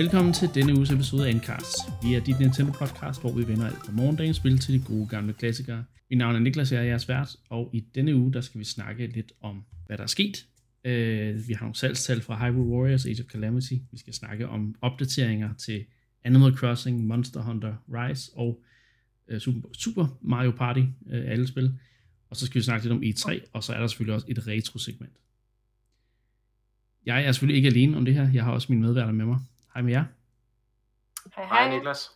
Velkommen til denne uges episode af Endcast. Vi er dit Nintendo podcast, hvor vi vender alt fra morgendagens spil til de gode gamle klassikere. Mit navn er Niklas, jeg er jeres vært, og i denne uge der skal vi snakke lidt om, hvad der er sket. Uh, vi har nogle salgstal fra Hyrule Warriors Age of Calamity. Vi skal snakke om opdateringer til Animal Crossing, Monster Hunter Rise og uh, Super, Super Mario Party, uh, alle spil. Og så skal vi snakke lidt om E3, og så er der selvfølgelig også et retro-segment. Jeg er selvfølgelig ikke alene om det her. Jeg har også mine medværter med mig. Hej med jer. Hej, Hej hej. Niklas.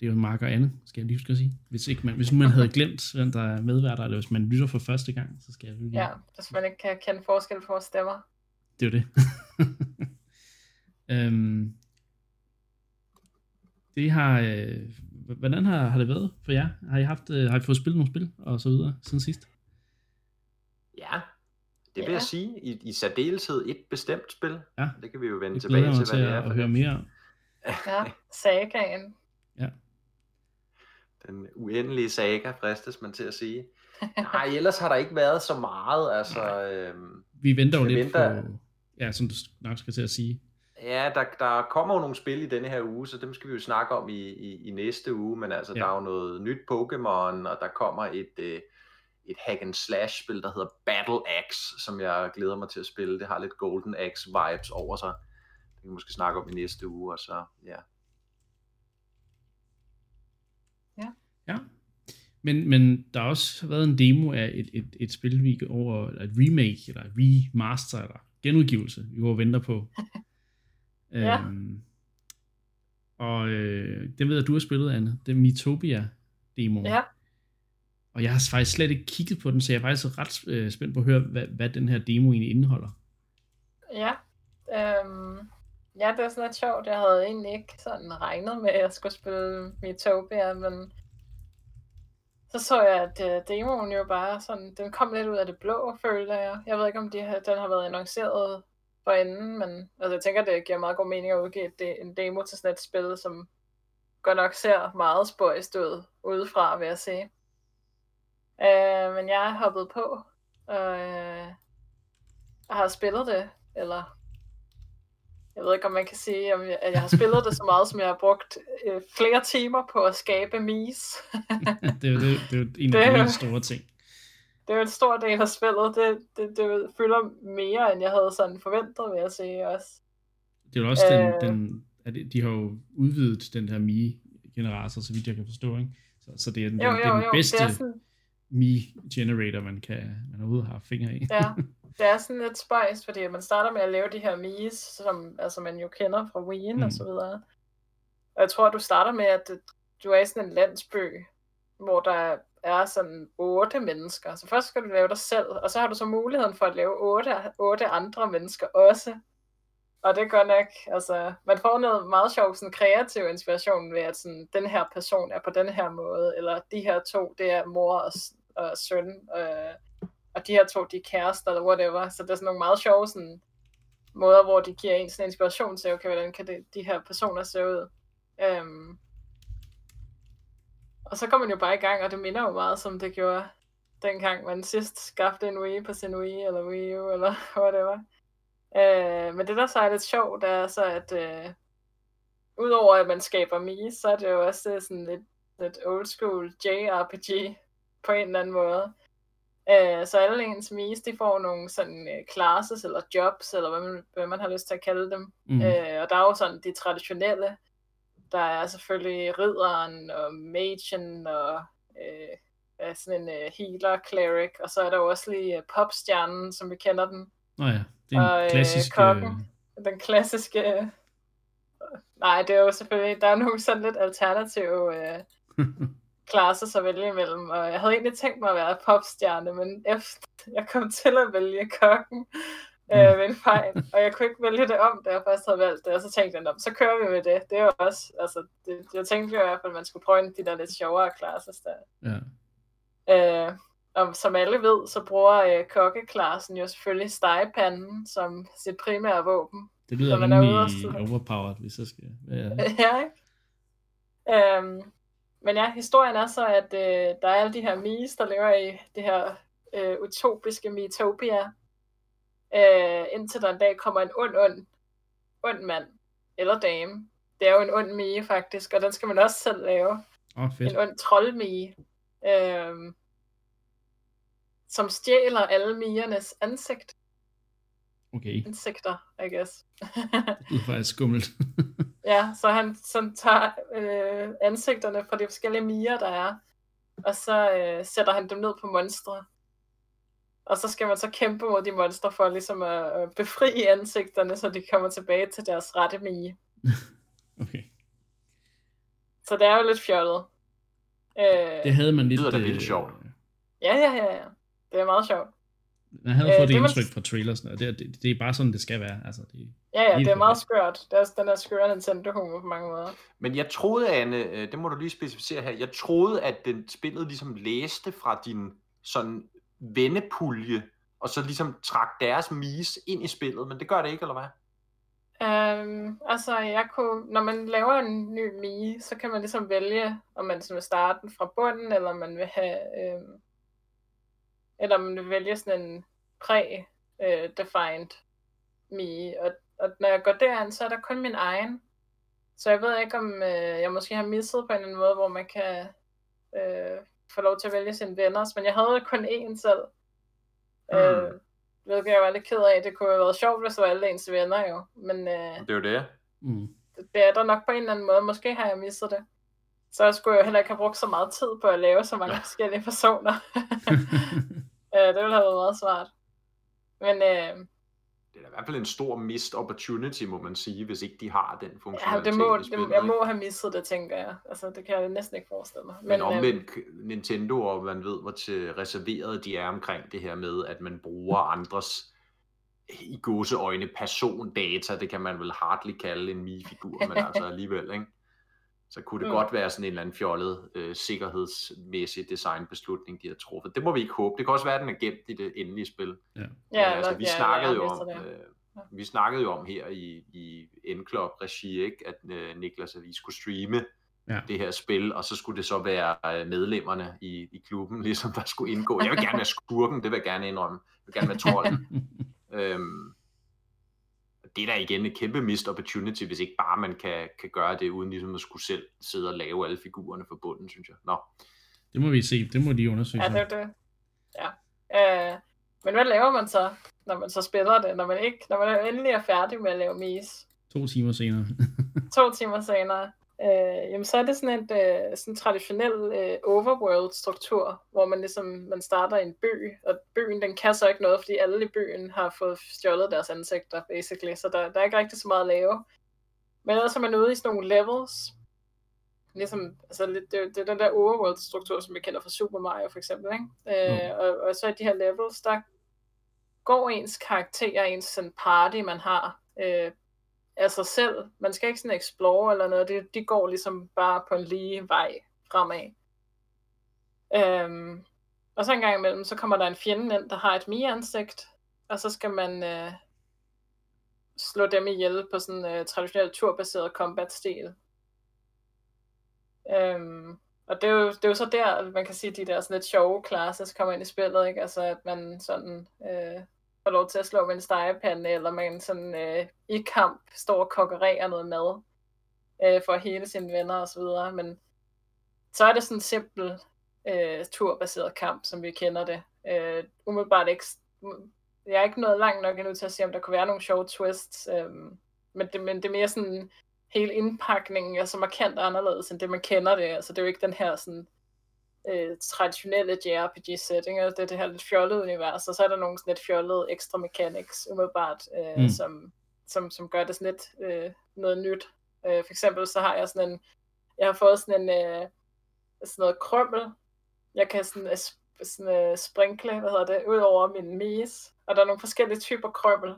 Det er jo Mark og Anne, skal jeg lige huske at sige. Hvis, ikke man, hvis nu man havde glemt, hvem der er medværter, eller hvis man lytter for første gang, så skal jeg lige... Ja, hvis man ikke kan kende forskel på vores stemmer. Det er jo det. øhm, det har... Øh, hvordan har, har det været for jer? Har I, haft, øh, har I fået spillet nogle spil, og så videre, siden sidst? Ja, det vil Ja. jeg sige. I, I særdeleshed et bestemt spil. Ja. Det kan vi jo vende Jeg tilbage til, hvad det er. at For høre mere om. Ja, sagaen. Den uendelige saga, fristes man til at sige. Nej, ellers har der ikke været så meget. Altså, øhm, Vi venter jo Jeg lidt venter- på... Ja, som du nok skal til at sige. ja, der, der kommer jo nogle spil i denne her uge, så dem skal vi jo snakke om i, i, i næste uge. Men altså, Ja. der er jo noget nyt Pokémon, og der kommer et, øh, et hack and slash spil, der hedder Battle Axe, som jeg glæder mig til at spille. Det har lidt Golden Axe vibes over sig. Det kan vi måske snakke om i næste uge, og så, ja. Ja. Men, men der har også været en demo af et, et, et spil, vi går over, et remake, eller et remaster, eller genudgivelse, vi går og venter på. Ja. Øhm, og øh, den ved jeg, du har spillet, Anne. Det er Metopia-demo. Ja. Og jeg har faktisk slet ikke kigget på den, så jeg er faktisk ret øh, spændt på at høre, hvad, hvad den her demo egentlig indeholder. Ja. Øhm, ja, det er sådan lidt sjovt. Jeg havde egentlig ikke sådan regnet med, at jeg skulle spille Miitopia, men så så jeg, at øh, demoen jo bare sådan, den kom lidt ud af det blå, følte jeg. Jeg ved ikke, om de har, den har været annonceret for inden, men altså, jeg tænker, det giver meget god mening at udgive et, en demo til sådan et spil, som godt nok ser meget spøjst ud udefra, vil jeg sige. Øh, men jeg er hoppet på, og øh, har spillet det, eller jeg ved ikke, om man kan sige, om jeg, at jeg har spillet det så meget, som jeg har brugt øh, flere timer på at skabe mis. det, er jo, det, det er jo en Det af de store ting. det er jo en stor del af spillet. Det, det, det fylder mere, end jeg havde sådan forventet, vil jeg sige også. Det er jo også Øh. den, den det, de har jo udvidet den her Mi-generator, så vidt jeg kan forstå, ikke? Så, så det er den, Jo, den, jo, den jo. bedste Det er sådan, Mi-generator, man, kan, man overhovedet har fingre i. ja, det er sådan lidt spøjst, fordi man starter med at lave de her mis, som altså, man jo kender fra Wii'en Mm. og så videre. Og jeg tror, du starter med, at du er i sådan en landsby, hvor der er sådan otte mennesker. Så først skal du lave dig selv, og så har du så muligheden for at lave otte, otte andre mennesker også. Og det godt nok, altså, man får noget meget sjovt sådan kreativ inspiration ved, at sådan, den her person er på den her måde, eller de her to, det er mor og, og søn, øh, og de her to, de er kærester, eller whatever. Så det er sådan nogle meget sjove sådan, måder, hvor de giver en sådan inspiration til, okay, hvordan kan det, de her personer se ud. Øhm, og så kommer man jo bare i gang, og det minder jo meget, som det gjorde dengang man sidst skaffede en Wii på sin Wii, eller Wii U, eller whatever. Øh, men det der så er lidt sjovt, er så, at øh, udover at man skaber Mii, så er det jo også sådan lidt, lidt old school JRPG på en eller anden måde. Øh, så alle ens Mii's, de får nogle sådan øh, classes eller jobs, eller hvad man, hvad man har lyst til at kalde dem. Mm. Øh, og der er jo sådan de traditionelle. Der er selvfølgelig ridderen og magen og øh, er sådan en øh, healer, cleric, og så er der jo også lige øh, popstjernen, som vi kender den. Nå ja, det er en Og, øh, klassisk... Kokken. Den klassiske... øh, Nej, det er jo selvfølgelig... Der er nogle sådan lidt alternative øh, classes at vælge imellem, og jeg havde egentlig tænkt mig at være popstjerne, men efter jeg kom til at vælge kokken øh, Mm. ved en fejl, og jeg kunne ikke vælge det om, da jeg først havde valgt det, og så tænkte jeg, "Nå, så kører vi med det. Det er jo også, altså, det, jeg tænkte jo i hvert fald, at man skulle prøve en de der lidt sjovere classes der. ja. Øh, og som alle ved, så bruger øh, kokkeklassen jo selvfølgelig stegepanden som sit primære våben. Det lyder Så er rimelig overpowered, hvis jeg skal... Ja, ja, ikke? Øhm, men ja, historien er så, at øh, der er alle de her Mies, der lever i det her øh, utopiske Miitopia, øh, indtil der en dag kommer en ond, ond, ond mand, eller dame, det er jo en ond mige faktisk, og den skal man også selv lave. Oh, fedt. En ond troldmige. Øhm, som stjæler alle migernes ansigt. Okay, Insekter, I guess. det lyder faktisk skummelt. ja, så han sådan tager øh, ansigterne fra de forskellige miger, der er, og så øh, sætter han dem ned på monstre. Og så skal man så kæmpe mod de monstre for ligesom at, at befri ansigterne, så de kommer tilbage til deres rette mige. okay. Så det er jo lidt fjollet. Øh, Det havde man lidt... lyder da vildt øh, sjovt. Ja, ja, ja, ja. Det er meget sjovt. Man havde Øh, fået det det var- indtryk fra trailersen, og det, det, det er bare sådan, det skal være. Altså, det, Ja, ja, det er meget skørt. Det er også den der skøre Nintendo-humor på mange måder. Men jeg troede, Anne, øh, det må du lige specificere her, jeg troede, at den spillet ligesom læste fra din sådan vennepulje, og så ligesom trak deres mis ind i spillet, men det gør det ikke, eller hvad? Um, altså, jeg kunne, når man laver en ny mie, så kan man ligesom vælge, om man sådan vil starte den fra bunden, eller om man vil have, øhm, eller om man vil vælge sådan en pre-defined mie. Og, og når jeg går derind, så er der kun min egen. Så jeg ved ikke, om øh, jeg måske har misset på en eller anden måde, hvor man kan øh, få lov til at vælge sine venner. Men jeg havde kun én selv. Hmm. Øh, hvilket jeg var lidt ked af. Det kunne have været sjovt, hvis det var alle ens venner jo. Men øh, Det er jo det. mm. det er der nok på en eller anden måde. Måske har jeg misset det. Så skulle jeg jo heller ikke have brugt så meget tid på at lave så mange forskellige personer. øh, det ville have været meget svært. Men øh, Det er da i hvert fald en stor missed opportunity, må man sige, hvis ikke de har den ja, funktionalitet det må, det, jeg må have misset det, tænker jeg. Altså, det kan jeg næsten ikke forestille mig. Men, Men øh, omvendt, k- Nintendo, og man ved, hvor til reserveret de er omkring det her med, at man bruger andres i gåseøjne persondata, det kan man vel hardly kalde en Mii-figur, men altså alligevel, ikke? Så kunne det Mm. godt være sådan en eller anden fjollet øh, sikkerhedsmæssig designbeslutning, de har truffet. Det må vi ikke håbe. Det kan også være, at den er gemt i det endelige spil. ja, Men altså, nok, vi ja, snakkede jo om, øh, Ja. vi snakkede jo om her i, i N-Club regi, ikke? at øh, Niklas, at vi skulle streame Ja. det her spil, og så skulle det så være øh, medlemmerne i, i klubben, ligesom der skulle indgå. Jeg vil gerne være skurken, det vil jeg gerne indrømme. Jeg vil gerne være trolden. øhm, det er da igen et kæmpe missed opportunity, hvis ikke bare man kan, kan gøre det, uden ligesom at skulle selv sidde og lave alle figurerne fra bunden, synes jeg. Nå, det må vi se. Det må de undersøge. Ja, det er det. Ja. Øh, men hvad laver man så, når man så spiller det, når man ikke, når man endelig er færdig med at lave mis? To timer senere. to timer senere, øh, jamen så er det sådan et øh, sådan traditionel øh, overworld-struktur, hvor man ligesom man starter i en by, og byen den kan så ikke noget, fordi alle i byen har fået stjålet deres ansigter, basically, så der, der er ikke rigtig så meget at lave. Men ellers er man ude i sådan nogle levels, ligesom, altså lidt, det, det er den der overworld-struktur, som vi kender fra Super Mario for eksempel, ikke? Øh, Jo. og, og så i de her levels, der går ens karakter, ens sådan party, man har, øh, af sig selv. Man skal ikke sådan explore eller noget. De, de går ligesom bare på en lige vej fremad. Øhm, og så en gang imellem, så kommer der en fjende ind, der har et mi-ansigt, og så skal man øh, slå dem ihjel på sådan en øh, traditionel turbaseret combat-stil. Øhm, og det er, jo, det er jo så der, man kan sige, at de der sådan lidt sjove classes kommer ind i spillet, ikke? Altså, at man sådan øh, får lov til at slå med en stegepande, eller man sådan øh, i kamp står og kokkererer noget mad øh, for hele sine venner og så videre. Men så er det sådan en simpel øh, turbaseret kamp, som vi kender det. Øh, umiddelbart ikke... Jeg er ikke nået langt nok endnu til at se, om der kunne være nogle sjove twists, øh, men, det, men det er mere sådan hele indpakningen er så markant anderledes, end det man kender det. Altså det er jo ikke den her sådan øh, traditionelle JRPG-setting, og det er det her lidt fjollede univers, og så er der nogle sådan lidt fjollede ekstra mechanics, umiddelbart, øh, Mm. som, som, som gør det sådan lidt øh, noget nyt. Øh, for eksempel så har jeg sådan en, jeg har fået sådan en, øh, sådan noget krømmel, jeg kan sådan, øh, sådan øh, sprinkle, hvad hedder det, ud over min mis, og der er nogle forskellige typer krømmel.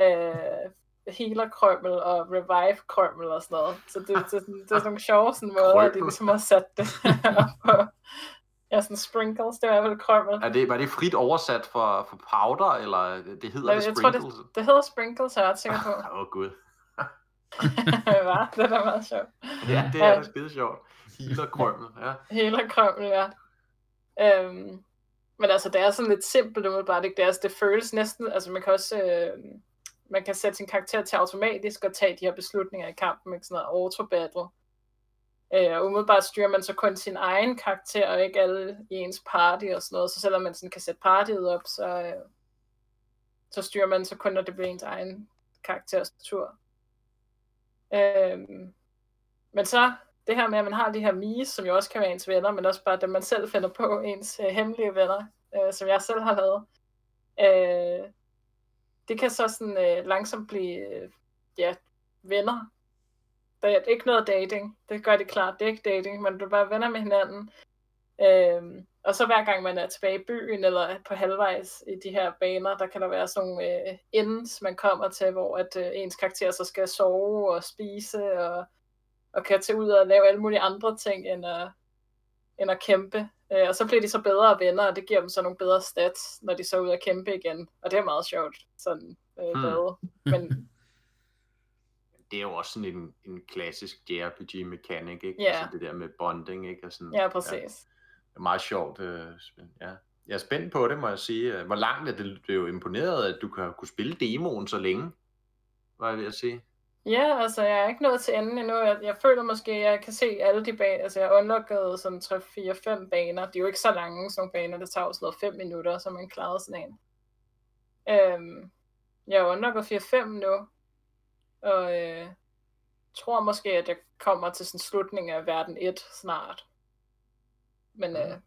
Øh, healer krømmel og revive krømmel og sådan noget. Så det, det, det, det er sådan nogle sjove sådan måder, at de ligesom har sat det på. Ja, sådan sprinkles, det hvert fald krømmel. er det, var det frit oversat for, for powder, eller det hedder Jeg, det jeg tror, sprinkles? det, det hedder sprinkles, er jeg ret sikker på. Åh, oh, gud. Hva? Det er da meget sjovt. Ja, det er da skide sjovt. Healer krømmel, ja. Hele krømmel, ja. Øhm, men altså, det er sådan lidt simpelt umiddelbart, ikke? Det, er, altså, det føles næsten, altså man kan også, øh, man kan sætte sin karakter til automatisk og tage de her beslutninger i kampen, ikke sådan noget auto-battle. Øh, og umiddelbart styrer man så kun sin egen karakter, og ikke alle i ens party og sådan noget. Så selvom man sådan kan sætte partiet op, så, øh, så styrer man så kun, når det bliver ens egen karakters tur. Øh, men så det her med, at man har de her mies, som jo også kan være ens venner, men også bare dem, man selv finder på, ens øh, hemmelige venner, øh, som jeg selv har lavet. Øh, det kan så sådan øh, langsomt blive øh, ja, venner. Der er ikke noget dating. Det gør det klart. Det er ikke dating. Man bliver bare venner med hinanden. Øh, og så hver gang man er tilbage i byen, eller på halvvejs i de her baner, der kan der være sådan nogle øh, ends, man kommer til, hvor at øh, ens karakter så skal sove og spise, og, og kan tage ud og lave alle mulige andre ting, end at, end at kæmpe. Øh, og så bliver de så bedre venner, og det giver dem så nogle bedre stats, når de så er ude at kæmpe igen. Og det er meget sjovt, sådan øh, hmm. Men det er jo også sådan en, en klassisk JRPG-mekanik, ikke? Ja. Altså det der med bonding, ikke? Og sådan, ja, præcis. Ja, det er meget sjovt. Øh, ja. Jeg er spændt på det, må jeg sige. Hvor langt er det, det er jo imponeret, at du kan kunne spille demoen så længe, var jeg ved at sige. Ja, altså jeg er ikke nået til enden endnu. Jeg, jeg føler måske, at jeg kan se alle de baner. Altså jeg har unlocket sådan 3, 4, 5 baner. De er jo ikke så lange, sådan nogle baner. Det tager jo sådan 5 minutter, så man klarer sådan en. Øhm, jeg har unlocket 4-5 nu. Og øh, tror måske, at jeg kommer til sådan slutningen af verden 1 snart. Men øh,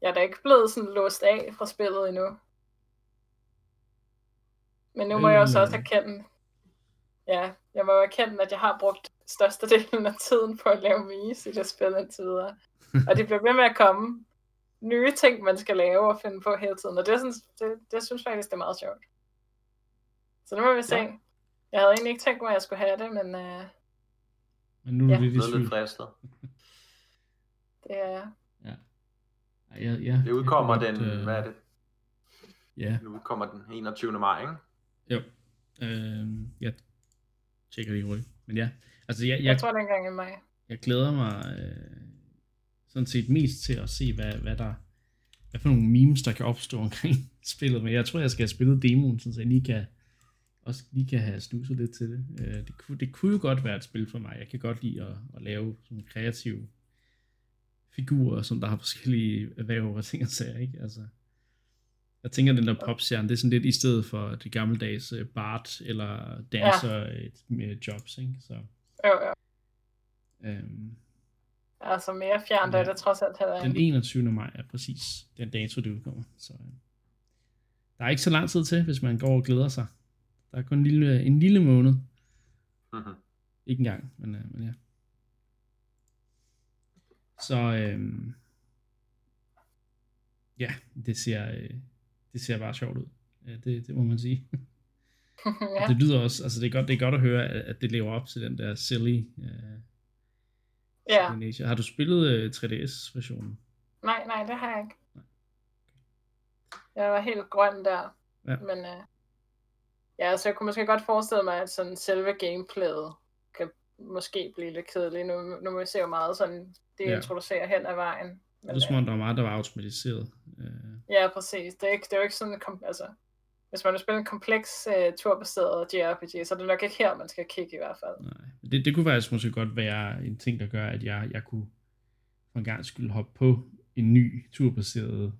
jeg er da ikke blevet sådan låst af fra spillet endnu. Men nu må jeg også også erkende, ja, jeg må jo erkende, at jeg har brugt størstedelen af tiden på at lave mise i det spil indtil videre. Og det bliver ved med at komme nye ting, man skal lave og finde på hele tiden. Og det, er sådan, det, det synes jeg faktisk, det er meget sjovt. Så nu må vi se. Ja. Jeg havde egentlig ikke tænkt mig, at jeg skulle have det, men... Uh... Men nu er ja. det lidt, lidt fristet. Det er Ja. Ja, ja. Det udkommer den, øh... hvad er det? Ja. Nu udkommer den 21. maj, ikke? Jo. Øh, jeg tjekker lige hurtigt. Men ja, altså jeg, jeg, jeg tror den gang i maj. Jeg glæder mig øh, sådan set mest til at se, hvad, hvad der hvad for nogle memes, der kan opstå omkring spillet. Men jeg tror, jeg skal have spillet demoen, så jeg lige kan, også lige kan have snuset lidt til det. Øh, det, kunne, det kunne jo godt være et spil for mig. Jeg kan godt lide at, at lave sådan kreative figurer, som der har forskellige erhverv og ting og sager, ikke? Altså, jeg tænker, den der popstjerne, det er sådan lidt i stedet for de gammeldags uh, Bart eller dancer ja. med jobs, ikke? Så, jo, jo. Øhm, altså mere fjernt ja, er det trods alt heller Den 21. maj er præcis den dato, det udkommer. Så, øh, der er ikke så lang tid til, hvis man går og glæder sig. Der er kun en lille, en lille måned. Mm-hmm. Ikke engang, men, øh, men ja. Så øhm, ja, det ser, øh, det ser bare sjovt ud. Det, det må man sige. ja. Det lyder også, altså det er, godt, det er godt at høre, at det lever op til den der silly uh, ja. Har du spillet uh, 3DS-versionen? Nej, nej, det har jeg ikke. Jeg var helt grøn der. Ja. Men uh, ja, så jeg kunne måske godt forestille mig, at sådan selve gameplayet kan måske blive lidt kedeligt. Nu, nu må vi se, hvor meget sådan det ja. introducerer hen ad vejen. Men, det er som om, der var meget, der var automatiseret. Øh. Ja, præcis. Det er, ikke, det er jo ikke sådan, kom, altså, hvis man vil spille en kompleks uh, turbaseret JRPG, så er det nok ikke her, man skal kigge i hvert fald. Nej, det, det kunne faktisk måske godt være en ting, der gør, at jeg, jeg kunne for en gang skulle hoppe på en ny turbaseret,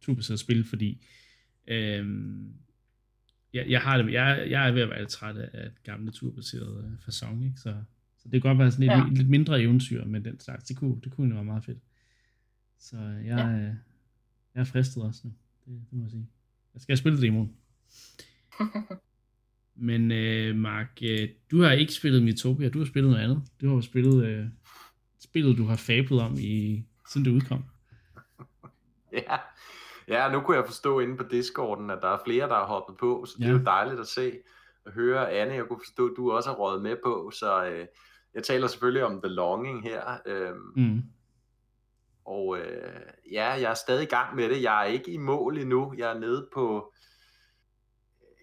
turbaseret spil, fordi øhm, jeg, jeg, har det, jeg, jeg er ved at være lidt træt af gamle turbaserede fasong, ikke? Så, så det kan godt være sådan et, ja. lidt mindre eventyr med den slags. Det kunne, det kunne være meget fedt. Så jeg, ja. Jeg er fristet også nu. Det, det må jeg sige. Jeg skal spille demoen. Men øh, Mark, øh, du har ikke spillet Mitopia, du har spillet noget andet. Du har spillet øh, spillet, du har fablet om, i, siden det udkom. Ja, ja, nu kunne jeg forstå inde på Discorden, at der er flere, der har hoppet på, så det ja. er jo dejligt at se og høre. Anne, jeg kunne forstå, at du også har rådet med på, så øh, jeg taler selvfølgelig om The Longing her. Øh, mm. Og øh, ja, jeg er stadig i gang med det. Jeg er ikke i mål endnu. Jeg er nede på,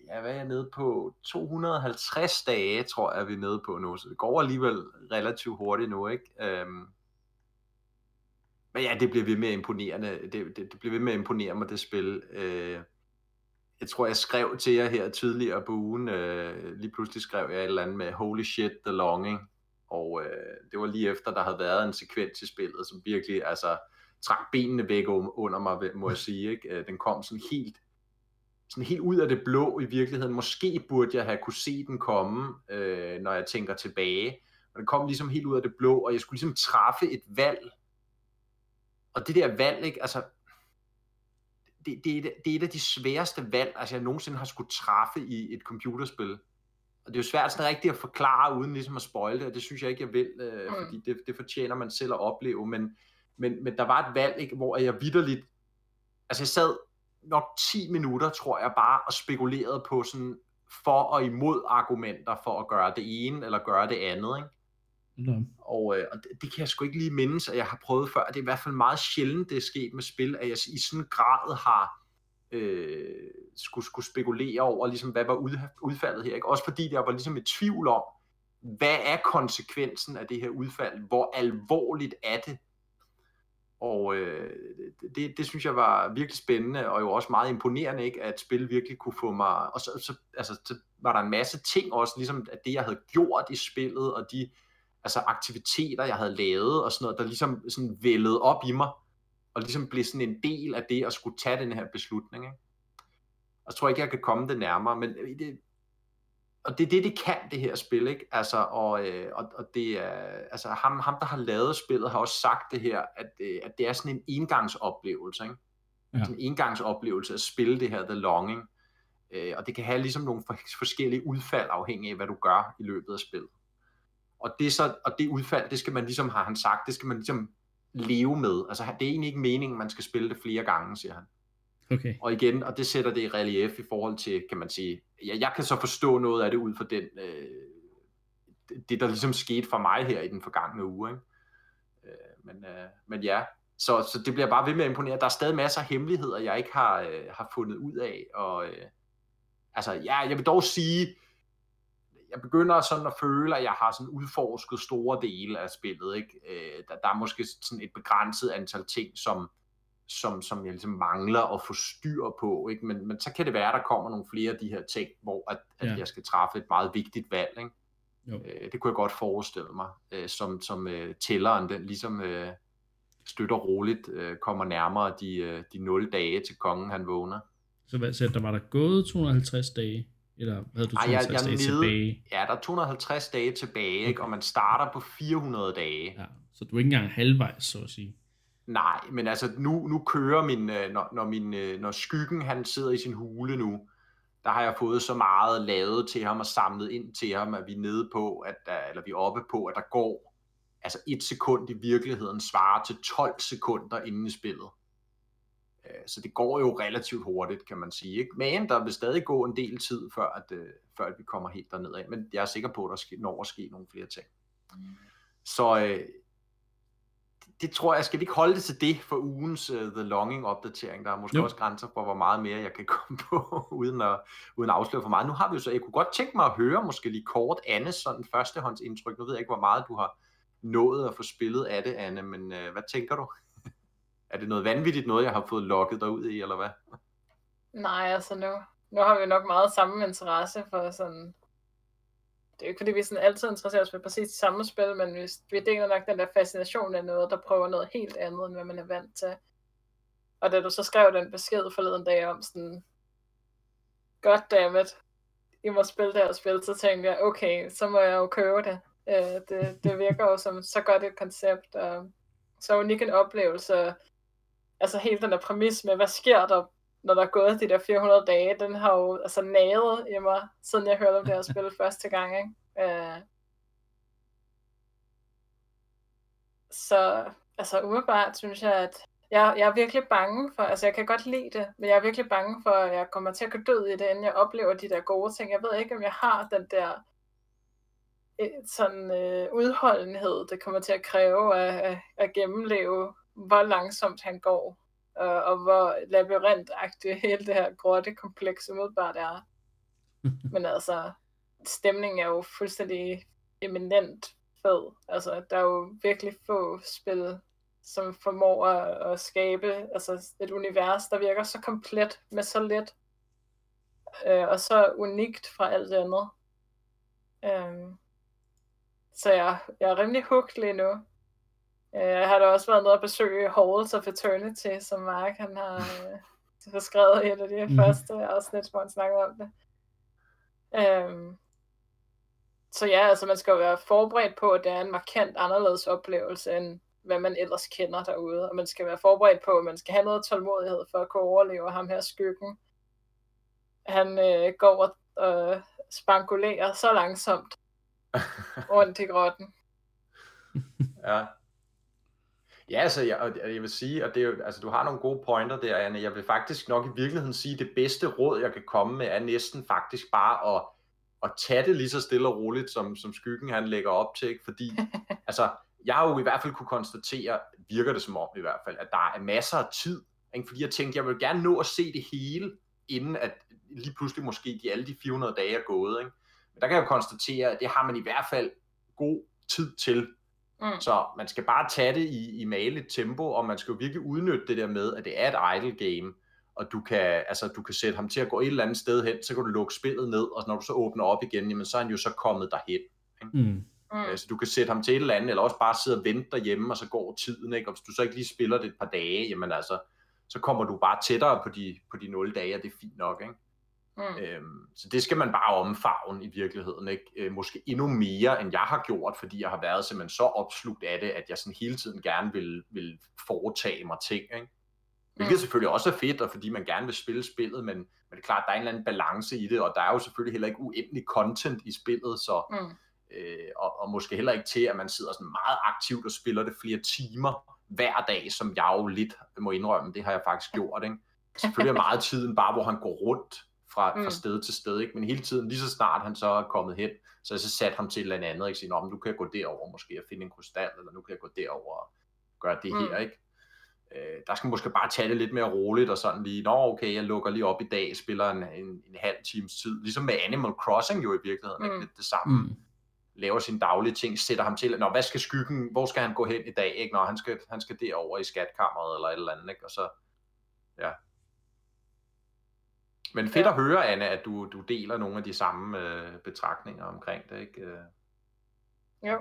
ja, hvad er jeg nede på? 250 dage, tror jeg, vi er nede på nu. Så det går alligevel relativt hurtigt nu, ikke? Øhm, men ja, det bliver ved med at imponerende. Det, det, det bliver ved med at imponere mig, det spil. Øh, jeg tror, jeg skrev til jer her tidligere på ugen, øh, lige pludselig skrev jeg et eller andet med Holy shit, the longing, og øh, det var lige efter, der havde været en sekvens i spillet, som virkelig altså, trak benene væk under mig, må jeg sige. Ikke? Øh, den kom sådan helt, sådan helt ud af det blå i virkeligheden. Måske burde jeg have kunne se den komme, øh, når jeg tænker tilbage. Og den kom ligesom helt ud af det blå, og jeg skulle ligesom træffe et valg. Og det der valg, ikke, altså, det, det, er, det er et af de sværeste valg, altså jeg nogensinde har skulle træffe i et computerspil. Og det er jo svært sådan rigtigt at forklare, uden ligesom at spoil det, og det synes jeg ikke, jeg vil, øh, mm. fordi det, det fortjener man selv at opleve, men, men, men der var et valg, ikke, hvor jeg vidderligt, altså jeg sad nok 10 minutter, tror jeg, bare og spekulerede på sådan for og imod argumenter for at gøre det ene eller gøre det andet, ikke? Ja. Og, øh, og det, det kan jeg sgu ikke lige mindes, at jeg har prøvet før. Det er i hvert fald meget sjældent, det er sket med spil, at jeg i sådan en grad har øh, skulle, skulle spekulere over, ligesom, hvad var ud, udfaldet her. Ikke? Også fordi der var ligesom et tvivl om, hvad er konsekvensen af det her udfald? Hvor alvorligt er det? Og øh, det, det synes jeg var virkelig spændende, og jo også meget imponerende, ikke, at spil virkelig kunne få mig... Og så, så, altså, så var der en masse ting også, ligesom at det, jeg havde gjort i spillet, og de altså, aktiviteter, jeg havde lavet, og sådan noget, der ligesom sådan vældede op i mig, og ligesom blev sådan en del af det, at skulle tage den her beslutning. Ikke? Og så tror jeg ikke, jeg kan komme det nærmere, men det, og det er det, det kan, det her spil, ikke? Altså, og, øh, og, og det er, altså ham, ham, der har lavet spillet, har også sagt det her, at, øh, at det er sådan en engangsoplevelse, ikke? Ja. Sådan en engangsoplevelse at spille det her The Longing. Øh, og det kan have ligesom nogle forskellige udfald, afhængig af, hvad du gør i løbet af spillet. Og det, så, og det udfald, det skal man ligesom, har han sagt, det skal man ligesom leve med. Altså, det er egentlig ikke meningen, man skal spille det flere gange, siger han. Okay. Og igen, og det sætter det i relief i forhold til, kan man sige, ja, jeg kan så forstå noget af det ud fra den, øh, det der ligesom skete for mig her i den forgangne uge. Ikke? Øh, men, øh, men ja, så, så det bliver bare ved med at imponere. Der er stadig masser af hemmeligheder, jeg ikke har, øh, har fundet ud af. Og, øh, altså, ja, jeg vil dog sige, jeg begynder sådan at føle, at jeg har sådan udforsket store dele af spillet. Ikke? Øh, der, der er måske sådan et begrænset antal ting, som, som, som jeg ligesom mangler at få styr på. Ikke? Men, men så kan det være, at der kommer nogle flere af de her ting, hvor at, at ja. jeg skal træffe et meget vigtigt valg. Ikke? Jo. Øh, det kunne jeg godt forestille mig, øh, som, som øh, tælleren den ligesom øh, støtter roligt, øh, kommer nærmere de, øh, de 0 dage til kongen han vågner. Så hvad så der var der gået 250 dage? Eller havde du 250 Ej, jeg, jeg dage nede, tilbage? Ja, der er 250 dage tilbage, okay. ikke? og man starter på 400 dage. Ja, så du er ikke engang halvvejs, så at sige. Nej, men altså nu, nu kører min, øh, når, når, min, øh, når skyggen han sidder i sin hule nu, der har jeg fået så meget lavet til ham og samlet ind til ham, at vi er nede på, at der, eller vi er oppe på, at der går altså et sekund i virkeligheden svarer til 12 sekunder inden i spillet. Øh, så det går jo relativt hurtigt, kan man sige. Ikke? Men der vil stadig gå en del tid, før at, før at vi kommer helt derned af. Men jeg er sikker på, at der når at ske nogle flere ting. Så øh, det tror jeg, skal ikke holde det til det for ugens uh, The Longing opdatering. Der er måske jo. også grænser for, hvor meget mere jeg kan komme på, uden at, uden at afsløre for meget. Nu har vi jo så, jeg kunne godt tænke mig at høre måske lige kort Anne sådan førstehåndsindtryk. Nu ved jeg ikke, hvor meget du har nået at få spillet af det, Anne, men uh, hvad tænker du? Er det noget vanvittigt noget, jeg har fået lukket dig ud i, eller hvad? Nej, altså nu, nu har vi nok meget samme interesse for sådan det er jo ikke fordi, vi sådan altid interesserer os for præcis det samme spil, men vi, vi deler nok den der fascination af noget, der prøver noget helt andet, end hvad man er vant til. Og da du så skrev den besked forleden dag om sådan, goddammit, I må spille det her spil, så tænkte jeg, okay, så må jeg jo købe det. Øh, det, det virker jo som så godt et koncept, og så unik en oplevelse. Altså helt den der præmis med, hvad sker der når der er gået de der 400 dage, den har jo altså naget i mig, siden jeg hørte om det her spil første gang. Ikke? Øh. Så altså umiddelbart synes jeg, at jeg, jeg er virkelig bange for, altså jeg kan godt lide det, men jeg er virkelig bange for, at jeg kommer til at gå død i det, inden jeg oplever de der gode ting. Jeg ved ikke, om jeg har den der øh, sådan øh, udholdenhed, det kommer til at kræve at, at, at gennemleve, hvor langsomt han går og, og hvor labyrintagtigt hele det her grotte kompleks umiddelbart er. Men altså, stemningen er jo fuldstændig eminent fed. Altså, der er jo virkelig få spil, som formår at, at skabe altså, et univers, der virker så komplet med så lidt. øh, og så unikt fra alt det andet. Øhm, så jeg, jeg er rimelig hooked lige nu. Øh, jeg har da også været nede og besøge Halls of Eternity, som Mark han har øh, beskrevet i et af de Mhm. første afsnit, hvor han snakkede om det. Øhm, så ja, altså man skal jo være forberedt på, at det er en markant anderledes oplevelse, end hvad man ellers kender derude. Og man skal være forberedt på, at man skal have noget tålmodighed for at kunne overleve ham her skyggen. Han øh, går og øh, spankulerer så langsomt rundt i grotten. Ja. Ja, altså, jeg, og jeg vil sige, og det er jo, altså, du har nogle gode pointer der, Anne. Jeg vil faktisk nok i virkeligheden sige, at det bedste råd, jeg kan komme med, er næsten faktisk bare at, at tage det lige så stille og roligt, som, som skyggen han lægger op til. Ikke? Fordi, altså, jeg har jo i hvert fald kunne konstatere, virker det som om i hvert fald, at der er masser af tid. Ikke? Fordi jeg tænkte, jeg vil gerne nå at se det hele, inden at lige pludselig måske de alle de 400 dage er gået. Ikke? Men der kan jeg jo konstatere, at det har man i hvert fald god tid til. Mm. Så man skal bare tage det i, i maligt tempo, og man skal jo virkelig udnytte det der med, at det er et idle game, og du kan, altså, du kan sætte ham til at gå et eller andet sted hen, så kan du lukke spillet ned, og når du så åbner op igen, jamen, så er han jo så kommet derhen. Mm. Mm. Øh, Så du kan sætte ham til et eller andet, eller også bare sidde og vente derhjemme, og så går tiden, ikke? og hvis du så ikke lige spiller det et par dage, jamen altså, så kommer du bare tættere på de, på de 0 dage, og det er fint nok, ikke? Mm. Øhm, så det skal man bare omfavne i virkeligheden, ikke? Øh, måske endnu mere, end jeg har gjort, fordi jeg har været simpelthen så opslugt af det, at jeg sådan hele tiden gerne vil, vil foretage mig ting, ikke? Hvilket Mm. selvfølgelig også er fedt, og fordi man gerne vil spille spillet, men, men det er klart, der er en eller anden balance i det, og der er jo selvfølgelig heller ikke uendelig content i spillet, så, Mm. øh, og, og måske heller ikke til, at man sidder sådan meget aktivt og spiller det flere timer hver dag, som jeg jo lidt må indrømme, det har jeg faktisk gjort, ikke? Selvfølgelig er meget tiden bare, hvor han går rundt fra, fra Mm. sted til sted, ikke? men hele tiden, lige så snart han så er kommet hen, så jeg så sat ham til et eller andet, ikke? Sige, Nå, men nu kan jeg gå derover måske og finde en krystal, eller nu kan jeg gå derover og gøre det Mm. her, ikke? Øh, der skal man måske bare tage det lidt mere roligt, og sådan lige, nå okay, jeg lukker lige op i dag, spiller en, en, en halv times tid, ligesom med Animal Crossing jo i virkeligheden, ikke? Mm. Lidt det samme Mm. laver sine daglige ting, sætter ham til, nå, hvad skal skyggen, hvor skal han gå hen i dag, ikke? Nå, han skal, han skal derover i skatkammeret, eller et eller andet, ikke? Og så, ja. Men fedt Ja. at høre, Anne, at du, du deler nogle af de samme øh, betragtninger omkring det, ikke? Øh, Jo,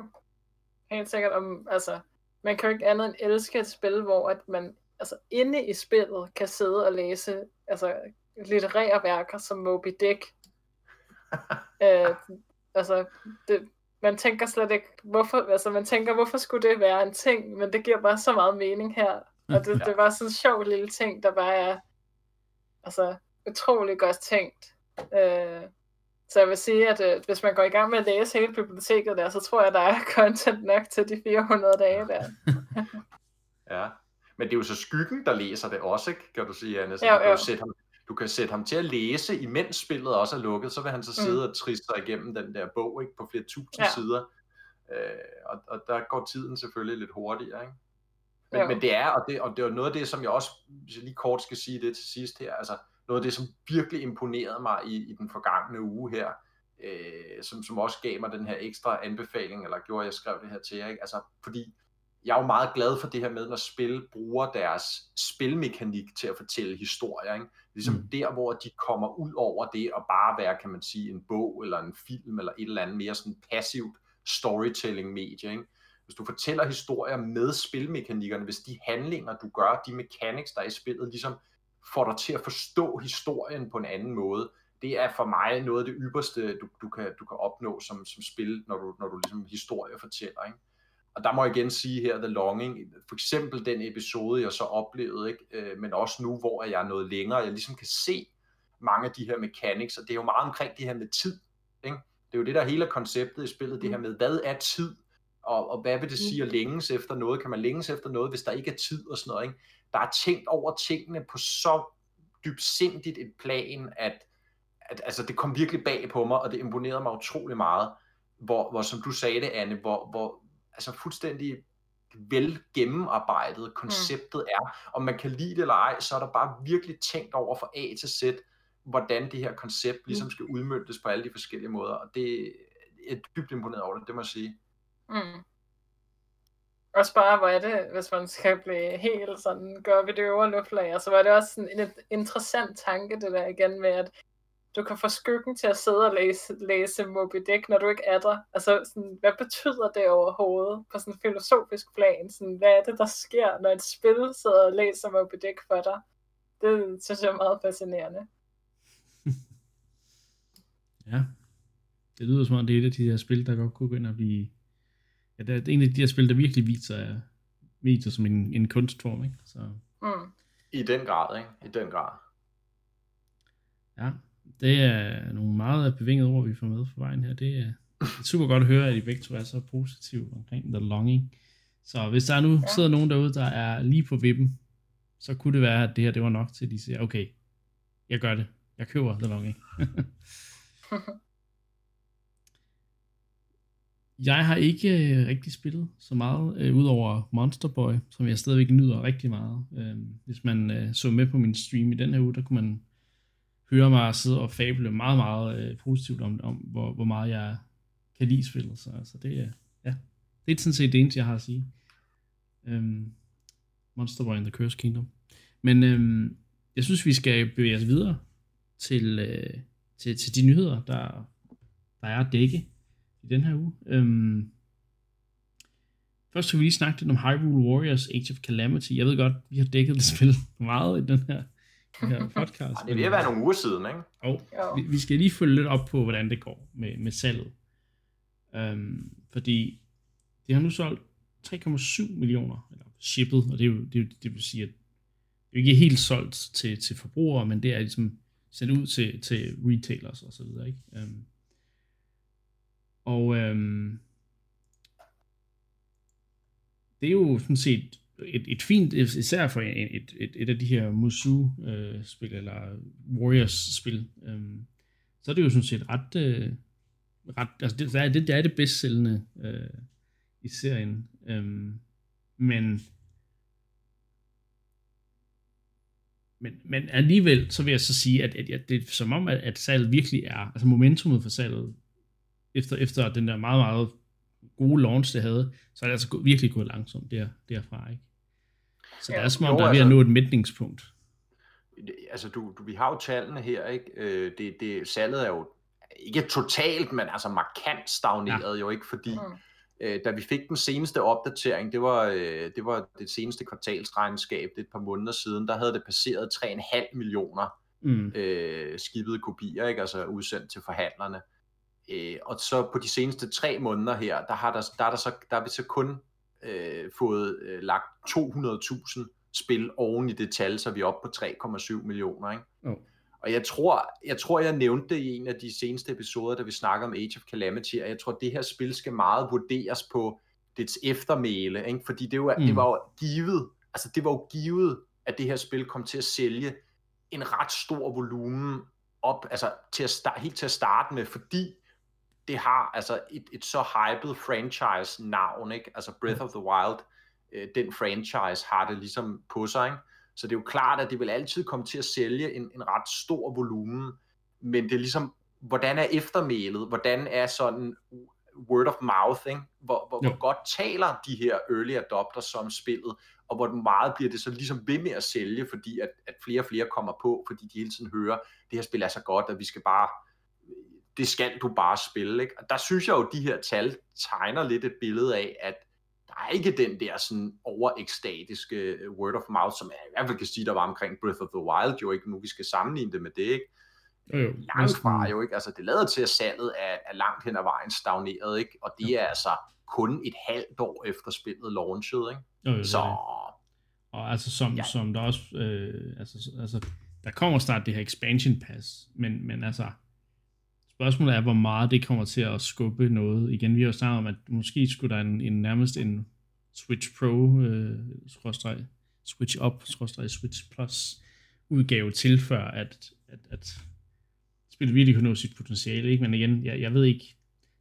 helt sikkert. Om, altså, man kan jo ikke andet end elske et spil, hvor at man altså, inde i spillet kan sidde og læse altså, litterære værker som Moby Dick. øh, altså, det, man tænker slet ikke, hvorfor, altså, man tænker, hvorfor skulle det være en ting, men det giver bare så meget mening her. Og det, Ja. det var sådan en sjov lille ting, der bare er altså, utrolig godt tænkt. Øh, så jeg vil sige, at øh, hvis man går i gang med at læse hele biblioteket der, så tror jeg, der er content nok til de 400 dage der. ja. Men det er jo så skyggen, der læser det også, ikke? Kan du sige, Anne? Så Jo, du, kan jo sætte ham, du kan sætte ham til at læse, imens spillet også er lukket, så vil han så Mm. sidde og triste sig igennem den der bog, ikke? På flere tusind Ja. sider. Øh, og, og der går tiden selvfølgelig lidt hurtigere, ikke? Men, Jo. men det er, og det, og det er noget af det, som jeg også, hvis jeg lige kort skal sige det til sidst her, altså noget af det, som virkelig imponerede mig i, i den forgangne uge her, øh, som, som også gav mig den her ekstra anbefaling, eller gjorde, at jeg skrev det her til jer, ikke? Altså, fordi jeg er jo meget glad for det her med, når spil bruger deres spilmekanik til at fortælle historier, ikke? Ligesom Mm. der, hvor de kommer ud over det og bare være, kan man sige, en bog eller en film eller et eller andet mere sådan passivt storytelling-medie, ikke? hvis du fortæller historier med spilmekanikkerne, hvis de handlinger, du gør, de mechanics, der er i spillet, ligesom får dig til at forstå historien på en anden måde, det er for mig noget af det ypperste, du, du, kan, du kan opnå som, som spil, når du, når du ligesom historie fortæller. Ikke? Og der må jeg igen sige her, The Longing, for eksempel den episode, jeg så oplevede, ikke? Øh, men også nu, hvor jeg er noget længere, jeg ligesom kan se mange af de her mechanics, og det er jo meget omkring det her med tid. Ikke? Det er jo det, der er hele konceptet i spillet, det her med, hvad er tid? og, og hvad vil det sige at længes efter noget? Kan man længes efter noget, hvis der ikke er tid og sådan noget? Ikke? Der er tænkt over tingene på så dybsindigt et plan, at, at altså, det kom virkelig bag på mig, og det imponerede mig utrolig meget, hvor, hvor som du sagde det, Anne, hvor, hvor altså fuldstændig vel gennemarbejdet konceptet mm. er. Om man kan lide det eller ej, så er der bare virkelig tænkt over fra A til Z, hvordan det her koncept ligesom skal udmyndtes på alle de forskellige måder, og det er dybt imponeret over det, det må jeg sige. Mm. Også bare, hvor er det, hvis man skal blive helt sådan, gå op i det øvre luftlager, altså, så var det også sådan en interessant tanke, det der igen med, at du kan få skyggen til at sidde og læse, læse Moby Dick, når du ikke er der. Altså, sådan, hvad betyder det overhovedet på sådan en filosofisk plan? Sådan, hvad er det, der sker, når et spil sidder og læser Moby Dick for dig? Det synes jeg er meget fascinerende. ja, det lyder som om, det er et af de her spil, der godt kunne gå ind og blive... Ja, det er en af de her spil, der virkelig viser, viser som en, en kunstform, ikke? Så... Mm. I den grad, ikke? I den grad. Ja, det er nogle meget bevingede ord, vi får med for vejen her. Det er, super godt at høre, at I begge to er så positive omkring The Longing. Så hvis der nu ja. sidder nogen derude, der er lige på vippen, så kunne det være, at det her det var nok til, at de siger, okay, jeg gør det. Jeg køber The Longing. jeg har ikke øh, rigtig spillet så meget, øh, udover Monster Boy, som jeg stadigvæk nyder rigtig meget. Øh, hvis man øh, så med på min stream i den her uge, der kunne man høre mig sidde og fable meget, meget øh, positivt om, om hvor, hvor meget jeg kan lide spillet. Så altså, det, er, ja, det er sådan set det eneste, jeg har at sige. Øh, Monster Boy and the Cursed Kingdom. Men øh, jeg synes, vi skal bevæge os videre til, øh, til, til de nyheder, der, der er at dække i den her uge. Um, først skal vi lige snakke lidt om Hyrule Warriors Age of Calamity. Jeg ved godt, vi har dækket det spil meget i den her her podcast. det vil være nogle uger siden, ikke? Og vi, vi skal lige følge lidt op på, hvordan det går med, med salget. Um, fordi det har nu solgt 3,7 millioner, eller shippet, og det, er jo, det, er jo, det vil sige, at det er ikke helt solgt til, til forbrugere, men det er ligesom sendt ud til, til retailers og så videre, ikke? Um, og øhm, det er jo sådan set et, et fint, især for et, et, et, et af de her Musu-spil, øh, eller Warriors-spil, øh, så er det jo sådan set ret, øh, ret altså det, det, er, det, det er det bedst sælgende øh, i serien, øh, men men, men alligevel, så vil jeg så sige, at, at, at det er som om, at, at salget virkelig er, altså momentumet for salget, efter, efter den der meget, meget gode launch, det havde, så er det altså virkelig gået langsomt der, derfra, ikke? Så ja, det er som om, jo, der er ved at altså- nå et mætningspunkt. Altså, du, du, vi har jo tallene her, ikke? Øh, det, det, salget er jo ikke totalt, men altså markant stagneret ja. jo, ikke? Fordi mm. øh, da vi fik den seneste opdatering, det var, øh, det var det seneste kvartalsregnskab, det et par måneder siden, der havde det passeret 3,5 millioner mm. øh, skibede kopier, ikke? Altså udsendt til forhandlerne. Øh, og så på de seneste tre måneder her, der har der, der, er der så, der er vi så kun øh, fået øh, lagt 200.000 spil oven i det tal, så vi er oppe på 3,7 millioner. Ikke? Oh. Og jeg tror, jeg tror, jeg nævnte det i en af de seneste episoder, da vi snakker om Age of Calamity, og jeg tror, at det her spil skal meget vurderes på dets eftermæle, ikke? fordi det, var, mm. det var jo givet, altså det var jo givet, at det her spil kom til at sælge en ret stor volumen op, altså til at starte, helt til at starte med, fordi det har altså et, et så hyped franchise-navn, ikke? Altså Breath of the Wild, øh, den franchise har det ligesom på sig, ikke? Så det er jo klart, at det vil altid komme til at sælge en, en ret stor volumen, men det er ligesom, hvordan er eftermælet, hvordan er sådan word of mouth, ikke? Hvor, hvor, ja. hvor godt taler de her early adopters som spillet, og hvor meget bliver det så ligesom ved med at sælge, fordi at, at flere og flere kommer på, fordi de hele tiden hører, det her spil er så godt, at vi skal bare det skal du bare spille. Ikke? Og der synes jeg jo, at de her tal tegner lidt et billede af, at der er ikke den der sådan overekstatiske øh, word of mouth, som jeg i hvert fald kan sige, der var omkring Breath of the Wild, jo ikke nu vi skal sammenligne det med det, ikke? Jo, jo. Langt fra jo ikke, altså det lader til, at salget er, er langt hen ad vejen stagneret, ikke? Og det er altså kun et halvt år efter spillet launchet, ikke? Jo, jo, Så... Og altså som, ja. som der også, øh, altså, altså der kommer snart det her expansion pass, men, men altså, Spørgsmålet er, hvor meget det kommer til at skubbe noget. Igen, vi har jo snakket om, at måske skulle der en, en nærmest en Switch Pro, øh, Switch Up, Switch Plus udgave til, før at, at, at spillet virkelig kunne nå sit potentiale. Ikke? Men igen, jeg, jeg ved ikke,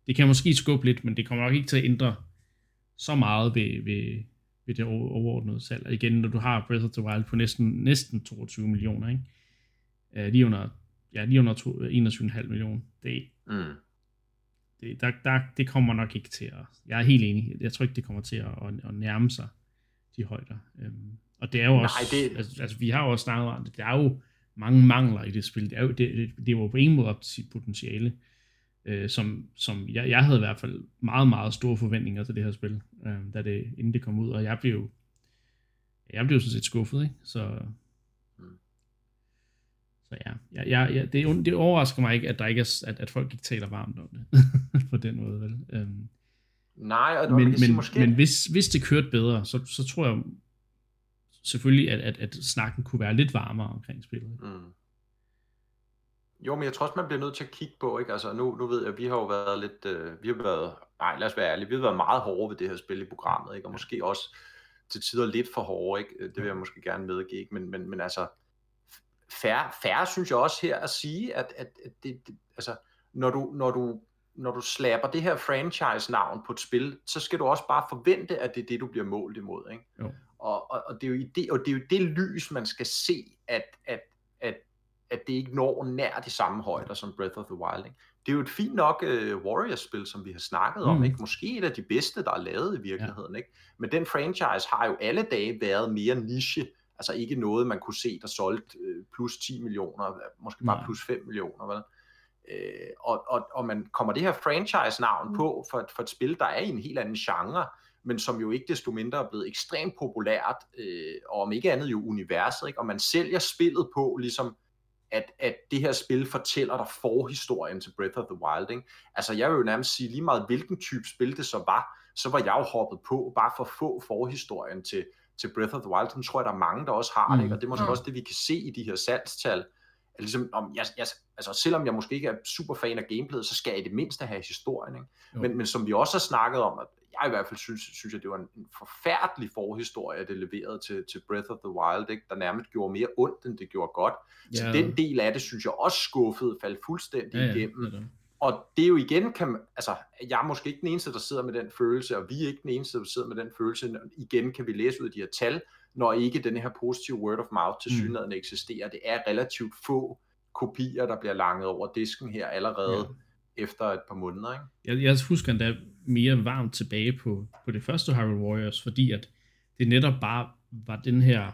det kan måske skubbe lidt, men det kommer nok ikke til at ændre så meget ved, ved, ved det overordnede salg. Og igen, når du har Breath of the Wild på næsten, næsten 22 millioner, ikke? Uh, lige under ja, lige under 21,5 millioner. Det, mm. det, der, der, det kommer nok ikke til at... Jeg er helt enig. Jeg tror ikke, det kommer til at, at, at nærme sig de højder. Øhm, og det er jo også... Nej, det... Altså, altså, vi har jo også snakket om det. Det er jo mange mangler i det spil. Det, er jo, det, det, var på ingen måde op til sit potentiale, øh, som, som jeg, jeg havde i hvert fald meget, meget store forventninger til det her spil, øh, da det, inden det kom ud, og jeg blev jeg blev sådan set skuffet, ikke? Så. Så ja, ja, ja, ja det, det overrasker mig ikke, at der ikke er, at, at folk ikke taler varmt om det, på den måde, vel? Um, Nej, og men, man men, sige, måske... men hvis, hvis det kørte bedre, så, så tror jeg selvfølgelig, at, at, at snakken kunne være lidt varmere omkring spillet. Mm. Jo, men jeg tror også, man bliver nødt til at kigge på, ikke? Altså, nu, nu ved jeg, at vi har jo været lidt, øh, vi har været, nej, lad os være ærlige, vi har været meget hårde ved det her spil i programmet, ikke? Og måske også til tider lidt for hårde, ikke? Det vil jeg måske gerne medgive, ikke? Men, men, men altså, færre, færre synes jeg også her at sige, at, at, at det, det, altså, når du, når du når du slapper det her franchise-navn på et spil, så skal du også bare forvente, at det er det, du bliver målt imod. Ikke? Jo. Og, og, og, det er jo i det, og det er jo det lys, man skal se, at, at, at, at det ikke når nær de samme højder som Breath of the Wild. Ikke? Det er jo et fint nok uh, Warriors-spil, som vi har snakket mm. om. Ikke? Måske et af de bedste, der er lavet i virkeligheden. Ja. Ikke? Men den franchise har jo alle dage været mere niche. Altså ikke noget, man kunne se, der solgte uh, plus 10 millioner, måske bare Nej. plus 5 millioner. Vel? Øh, og, og, og man kommer det her franchise-navn mm. på for, for et spil, der er i en helt anden genre, men som jo ikke desto mindre er blevet ekstremt populært, øh, og om ikke andet jo universet, ikke? og man sælger spillet på ligesom, at, at det her spil fortæller dig forhistorien til Breath of the Wild. Ikke? Altså jeg vil jo nærmest sige lige meget hvilken type spil det så var, så var jeg jo hoppet på bare for at få forhistorien til, til Breath of the Wild. Den tror jeg, der er mange, der også har det, mm. ikke? og det er måske mm. også det, vi kan se i de her salgstal, at ligesom, om jeg, jeg, altså selvom jeg måske ikke er super fan af gameplayet, så skal jeg i det mindste have historien. Ikke? Men, men som vi også har snakket om, at jeg i hvert fald synes, synes at det var en, en forfærdelig forhistorie, det leverede til, til Breath of the Wild, ikke? der nærmest gjorde mere ondt, end det gjorde godt. Ja. Så den del af det, synes jeg også skuffede, faldt fuldstændig ja, ja, igennem. Det og det er jo igen, kan altså, jeg er måske ikke den eneste, der sidder med den følelse, og vi er ikke den eneste, der sidder med den følelse. Igen kan vi læse ud af de her tal, når ikke den her positive word of mouth til mm. synligheden eksisterer. Det er relativt få kopier, der bliver langet over disken her allerede ja. efter et par måneder. Ikke? Jeg, jeg husker endda mere varmt tilbage på, på det første Hyrule Warriors, fordi at det netop bare var den her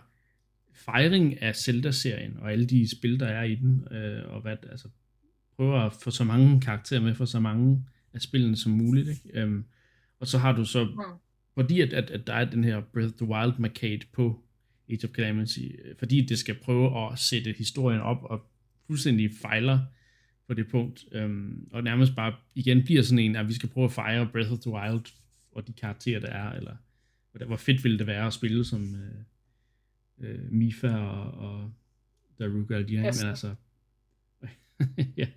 fejring af Zelda-serien, og alle de spil, der er i den, øh, og hvad, altså, prøver at få så mange karakterer med for så mange af spillene som muligt. Ikke? Øhm, og så har du så, mm. fordi at, at, at der er den her Breath of the Wild markade på Age of Calamity, øh, fordi det skal prøve at sætte historien op og fuldstændig fejler på det punkt, øhm, og nærmest bare igen bliver sådan en, at vi skal prøve at fejre Breath of the Wild og de karakterer, der er, eller hvor fedt ville det være at spille som øh, øh, Mifa og, og Daruga og de her, yes. men altså ja.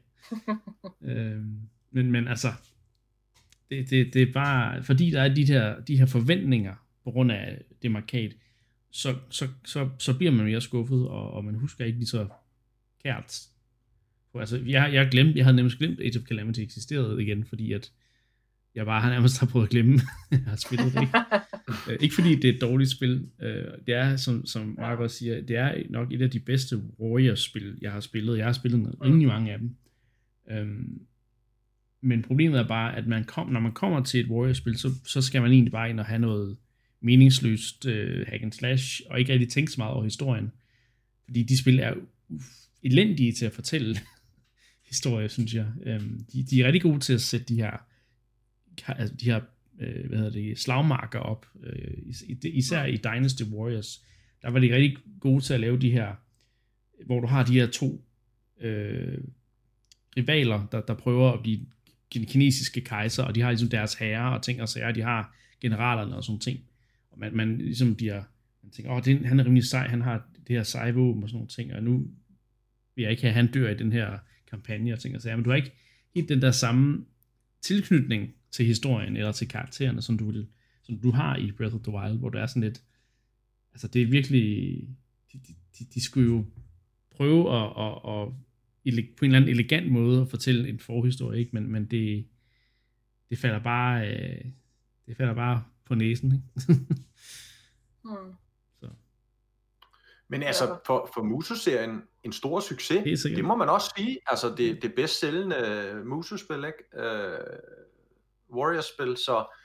Øhm, men, men altså det, det, det er bare, fordi der er de her, de her forventninger på grund af det markat, så, så, så, så bliver man mere skuffet, og, og man husker ikke lige så kært. Altså, jeg, jeg, glemt, jeg havde nemlig glemt Age of Calamity eksisterede igen, fordi at jeg bare har nærmest har prøvet at glemme, jeg har spillet det ikke. uh, ikke fordi det er et dårligt spil. Uh, det er, som, som Mark også siger, det er nok et af de bedste Warriors-spil, jeg har spillet. Jeg har spillet rimelig mange af dem. Øhm, men problemet er bare, at man kom, når man kommer til et Warriors-spil, så, så skal man egentlig bare ind og have noget meningsløst øh, hack and slash, og ikke rigtig tænke så meget over historien. Fordi de spil er elendige til at fortælle historie, synes jeg. Øhm, de, de er rigtig gode til at sætte de her, altså de her øh, hvad hedder det, slagmarker op. Øh, især i Dynasty Warriors, der var de rigtig gode til at lave de her, hvor du har de her to øh, rivaler, der, der prøver at blive den kinesiske kejser, og de har ligesom deres herrer og ting og sager, de har generalerne og sådan ting. Og man, man ligesom bliver, man tænker, åh, oh, han er rimelig sej, han har det her seje våben og sådan nogle ting, og nu vil jeg ikke have, at han dør i den her kampagne og ting og sager, men du har ikke helt den der samme tilknytning til historien eller til karaktererne, som du, vil, som du har i Breath of the Wild, hvor du er sådan lidt, altså det er virkelig, de, de, de skulle jo prøve at, at, at, at på en eller anden elegant måde at fortælle en forhistorie, ikke? Men, men det, det falder bare, øh, det falder bare på næsen, ikke? mm. Men altså, for, for Muso-serien, en stor succes, det må man også sige. Altså, det, det bedst sælgende Muso-spil, ikke? Uh, Warriors-spil, så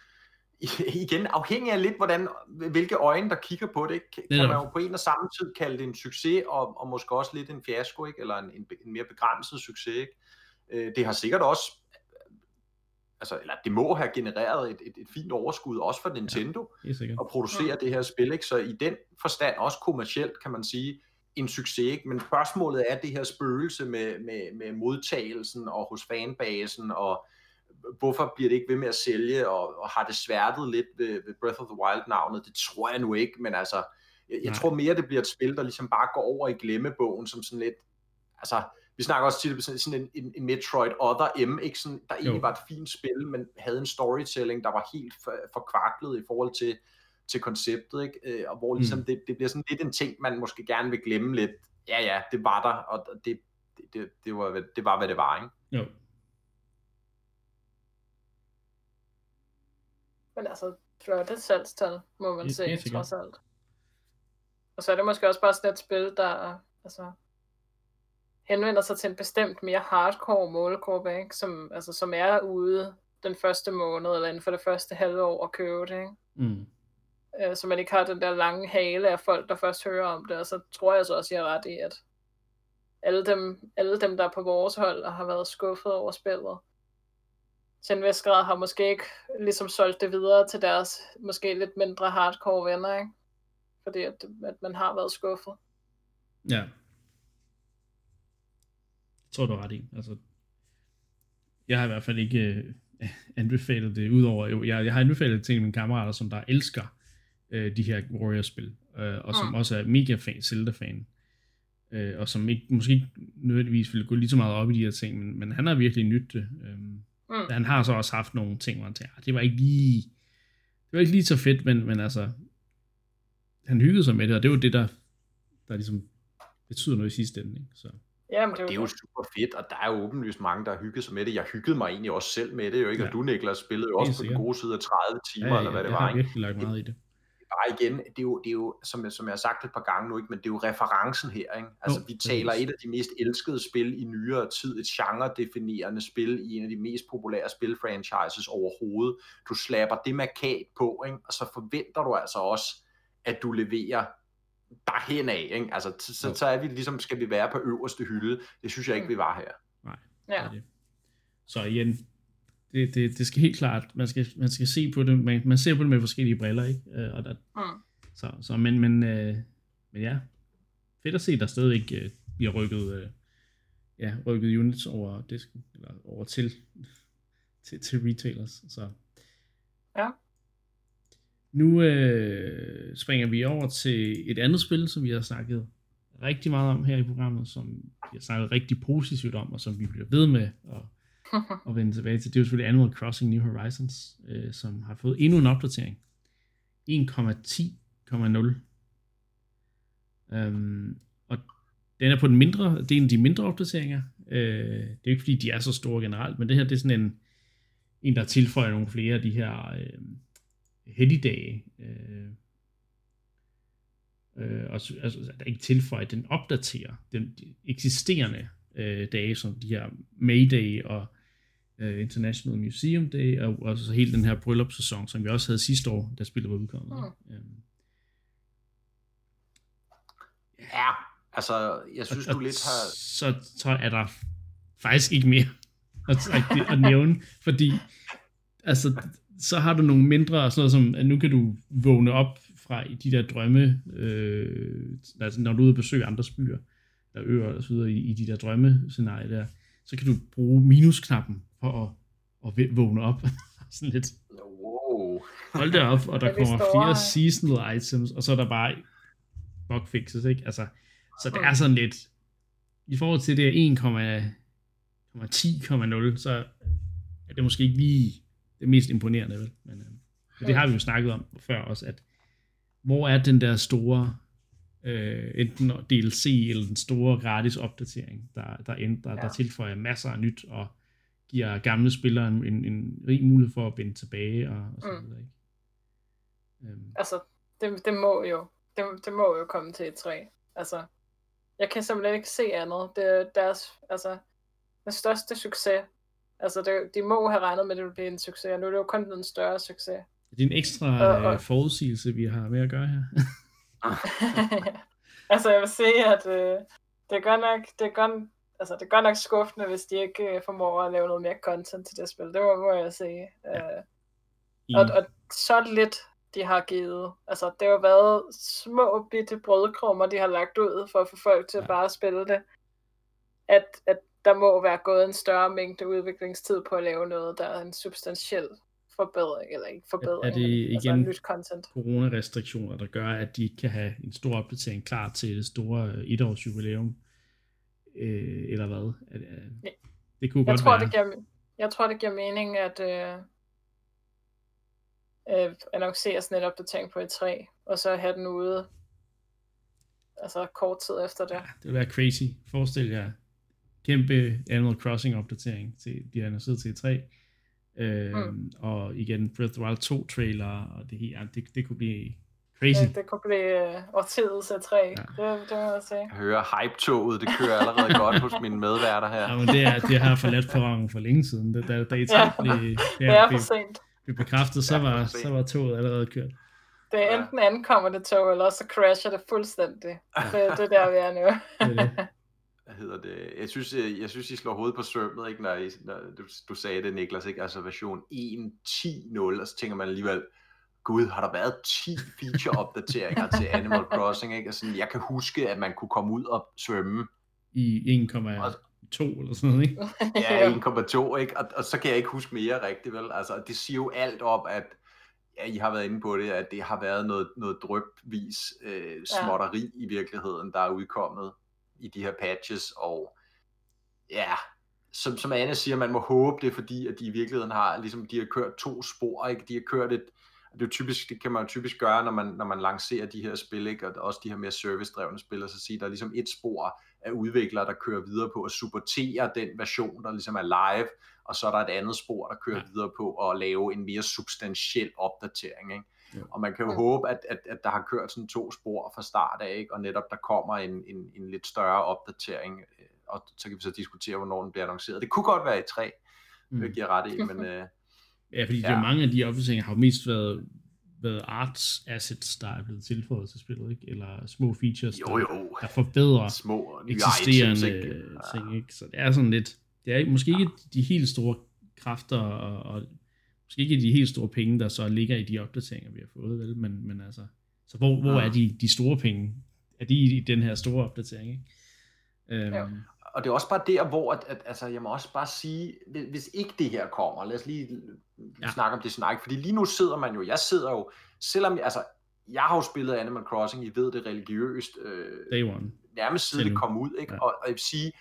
igen, afhængig af lidt, hvordan, hvilke øjne, der kigger på det, kan Netop. man jo på en og samme tid kalde det en succes, og, og måske også lidt en fiasko, ikke? eller en, en, en mere begrænset succes. Ikke? Øh, det har sikkert også, altså, eller det må have genereret et, et, et fint overskud, også for Nintendo, sikkert. at producere det her spil. Ikke? Så i den forstand, også kommercielt, kan man sige, en succes. Ikke? Men spørgsmålet er det her spøgelse med, med, med modtagelsen og hos fanbasen, og hvorfor bliver det ikke ved med at sælge, og, og har det sværtet lidt ved, ved Breath of the Wild-navnet? Det tror jeg nu ikke, men altså, jeg, jeg tror mere, det bliver et spil, der ligesom bare går over i glemmebogen, som sådan lidt, altså, vi snakker også tit om sådan, en, en, en Metroid Other M, ikke? Sådan, der egentlig Jo. var et fint spil, men havde en storytelling, der var helt for, forkvaklet i forhold til, til konceptet, ikke? Øh, og hvor ligesom Mm. det, det bliver sådan lidt en ting, man måske gerne vil glemme lidt. Ja, ja, det var der, og det, det, det, det, var, det var, hvad det var, ikke? Jo. Men altså, flotte salgstal, må man se, sikkert. trods alt. Og så er det måske også bare sådan et spil, der altså, henvender sig til en bestemt mere hardcore målgruppe, ikke? Som, altså, som er ude den første måned, eller inden for det første halve år at købe det, ikke? Mm. Øh, så man ikke har den der lange hale af folk, der først hører om det, og så tror jeg så også, jeg er ret i, at alle dem, alle dem, der er på vores hold, og har været skuffet over spillet, til en vis grad har måske ikke ligesom solgt det videre til deres måske lidt mindre hardcore venner, ikke? Fordi at, at man har været skuffet. Ja. Jeg tror, du har ret i. Altså, jeg har i hvert fald ikke øh, anbefalet det, udover, jo, jeg, jeg har anbefalet det til mine kammerater, som der elsker øh, de her Warriors-spil, øh, og som Mm. også er mega fan, Zelda-fan, øh, og som ikke, måske ikke nødvendigvis ville gå lige så meget op i de her ting, men, men han har virkelig nydt det. Øh, Mm. han har så også haft nogle ting, hvor han tænker, "Ah, det var ikke lige, det var ikke lige så fedt, men, men altså, han hyggede sig med det, og det er jo det, der, der ligesom betyder noget i sidste ende. Ikke? Så, Jamen, det er Det er jo super fedt, og der er jo åbenlyst mange, der har hygget sig med det. Jeg hyggede mig egentlig også selv med det, jo ikke? Ja. Og du, Niklas, spillede jo også på den gode side af 30 timer, eller hvad det jeg var, har ikke? virkelig lagt meget i det. Bare igen, det er jo, det er jo som, jeg- som jeg har sagt et par gange nu, ikke, men det er jo referencen her. Ikke? Altså, vi taler et af de mest elskede spil i nyere tid, et genre-definerende spil i en af de mest populære spilfranchises overhovedet. Du slapper det markat på, ikke? og så forventer du altså også, at du leverer derhen af. Ikke? Altså, så, så, er vi ligesom, skal vi være på øverste hylde. Det synes jeg ikke, vi var her. Ja. er det. Så igen, det, det, det skal helt klart, man skal, man skal se på det, man, man ser på det med forskellige briller, ikke? Øh, og der, Mm. så, så, men, men, øh, men ja, fedt at se, der stadigvæk øh, bliver rykket, øh, ja, rykket units over disken, eller over til, til, til retailers, så. Ja. Nu øh, springer vi over til et andet spil, som vi har snakket rigtig meget om her i programmet, som vi har snakket rigtig positivt om, og som vi bliver ved med at, at vende tilbage til. Det er jo selvfølgelig Animal Crossing New Horizons, øh, som har fået endnu en opdatering. 1,10,0. Øhm, og den er på den mindre, det er en af de mindre opdateringer. Øh, det er ikke fordi, de er så store generelt, men det her det er sådan en, en der tilføjer nogle flere af de her øh, helligdage. Øh, øh, og, altså, der ikke tilføjer, den opdaterer den de eksisterende øh, dage, som de her Mayday og øh, International Museum Day, og, og så hele den her bryllupssæson, som vi også havde sidste år, da spillet var udkommet. Mm. Øhm, Ja, altså, jeg synes, og, du lidt har... Så, så er der faktisk ikke mere at, at, at nævne, fordi altså, så har du nogle mindre, sådan noget som, at nu kan du vågne op fra i de der drømme, øh, altså når du er ude og besøge andres byer, der øer og så videre i, i de der drømmescenarier der, så kan du bruge minusknappen for at, at vågne op. sådan lidt, Wow. hold det op, og der Er kommer store? flere seasonal items, og så er der bare bugfixes, ikke? Altså, så det er sådan lidt, i forhold til det er 1,10,0, så er det måske ikke lige det mest imponerende, vel? Men, øh, det har vi jo snakket om før også, at hvor er den der store, øh, enten DLC eller den store gratis opdatering, der, der, ændrer, ja. Ja. der tilføjer masser af nyt, og giver gamle spillere en, en, en rig mulighed for at vende tilbage, og, og så Mm. videre, ikke? Øhm, Altså, det, det må jo, det, det må jo komme til et træ. Altså, jeg kan simpelthen ikke se andet. Det er deres, altså, den største succes. Altså, det, de må have regnet med, at det ville blive en succes, og nu er det jo kun blevet en større succes. Det er en ekstra Og- og- øh, forudsigelse, vi har med at gøre her. altså, jeg vil sige, at øh, det er godt nok, det er godt, altså, det er godt nok skuffende, hvis de ikke øh, formår at lave noget mere content til det spil. Det må, må jeg sige. Øh, I, og, og så lidt, de har givet. Altså, det har været små bitte brødkrummer, de har lagt ud for at få folk til Ja. at bare spille det. At, at der må være gået en større mængde udviklingstid på at lave noget, der er en substantiel forbedring, eller ikke forbedring, det men, altså igen- nyt content. coronarestriktioner, der gør, at de ikke kan have en stor opdatering klar til det store øh, etårs jubilæum. Øh, eller hvad? At, øh, Ja. det kunne Jeg godt tror, være. det giver, jeg tror, det giver mening at øh, øh, annoncere sådan et opdatering på E3, og så have den ude altså kort tid efter det. Ja, det vil være crazy. Forestil jer kæmpe Animal Crossing opdatering til de har annonceret til E3. Øh, Mm. Og igen Breath of the Wild 2 trailer, og det, ja, det, det kunne blive crazy. Det, det kunne blive øh, årtidets E3, ja. det, det må jeg sige. Jeg hører hype-toget, det kører allerede godt hos mine medværter her. Ja, men det, er, det har forladt perronen for længe siden. Da, da, da E3 Ja. blev, Det ja, er for sent. blev bekræftet, så Det er for var, så var toget allerede kørt. Det er Ja. enten ankommer det tog, eller så crasher det fuldstændig. Det, det er der, vi er nu. Det er det. Hvad hedder det? Jeg synes, jeg, jeg synes, I slår hovedet på sømmet, ikke, når, I, når du, du sagde det, Niklas, ikke? altså version 1.10.0, og så tænker man alligevel, gud, har der været 10 feature-opdateringer til Animal Crossing, ikke? Altså, jeg kan huske, at man kunne komme ud og svømme, I 1,2 eller sådan noget, ikke? ja, 1,2, ikke? Og, og, så kan jeg ikke huske mere rigtigt, vel? Altså, det siger jo alt om, at ja, I har været inde på det, at det har været noget, noget drøbvis øh, småtteri ja. i virkeligheden, der er udkommet i de her patches, og ja, som, som Anne siger, man må håbe det, fordi at de i virkeligheden har, ligesom de har kørt to spor, ikke? De har kørt et, det er jo typisk, det kan man jo typisk gøre, når man, når man lancerer de her spil, ikke? og også de her mere service-drevne spil, og så sige, der er ligesom et spor af udviklere, der kører videre på at supportere den version, der ligesom er live, og så er der et andet spor, der kører Ja. ja. videre på at lave en mere substantiel opdatering. Ikke? Jo. Og man kan jo Mm. håbe, at, at, at der har kørt sådan to spor fra start af, ikke? og netop der kommer en, en, en lidt større opdatering, øh, og så kan vi så diskutere, hvornår den bliver annonceret. Det kunne godt være i tre, mm. det giver ret i, men øh, Ja, fordi ja. Ja. mange af de opdateringer har jo mest været, været arts assets, der er blevet tilføjet til spillet, ikke? Eller små features, jo der, jo, der forbedrer små eksisterende items, ikke? Ja. ting, ikke? Så det er sådan lidt, det er måske ikke de helt store kræfter, og, og måske ikke de helt store penge, der så ligger i de opdateringer, vi har fået, vel? Men, men altså, så hvor, hvor Ja. er de, de store penge? Er de i den her store opdatering, ikke? Øhm, Jo. Og det er også bare der, hvor at, at, altså, jeg må også bare sige, hvis, hvis ikke det her kommer, lad os lige Ja. snakke om det snak, fordi lige nu sidder man jo, jeg sidder jo, selvom, jeg- altså, jeg har jo spillet Animal Crossing, I ved det religiøst, øh, Day one. nærmest siden det kom ud, ikke? Ja. Og, og jeg vil sige,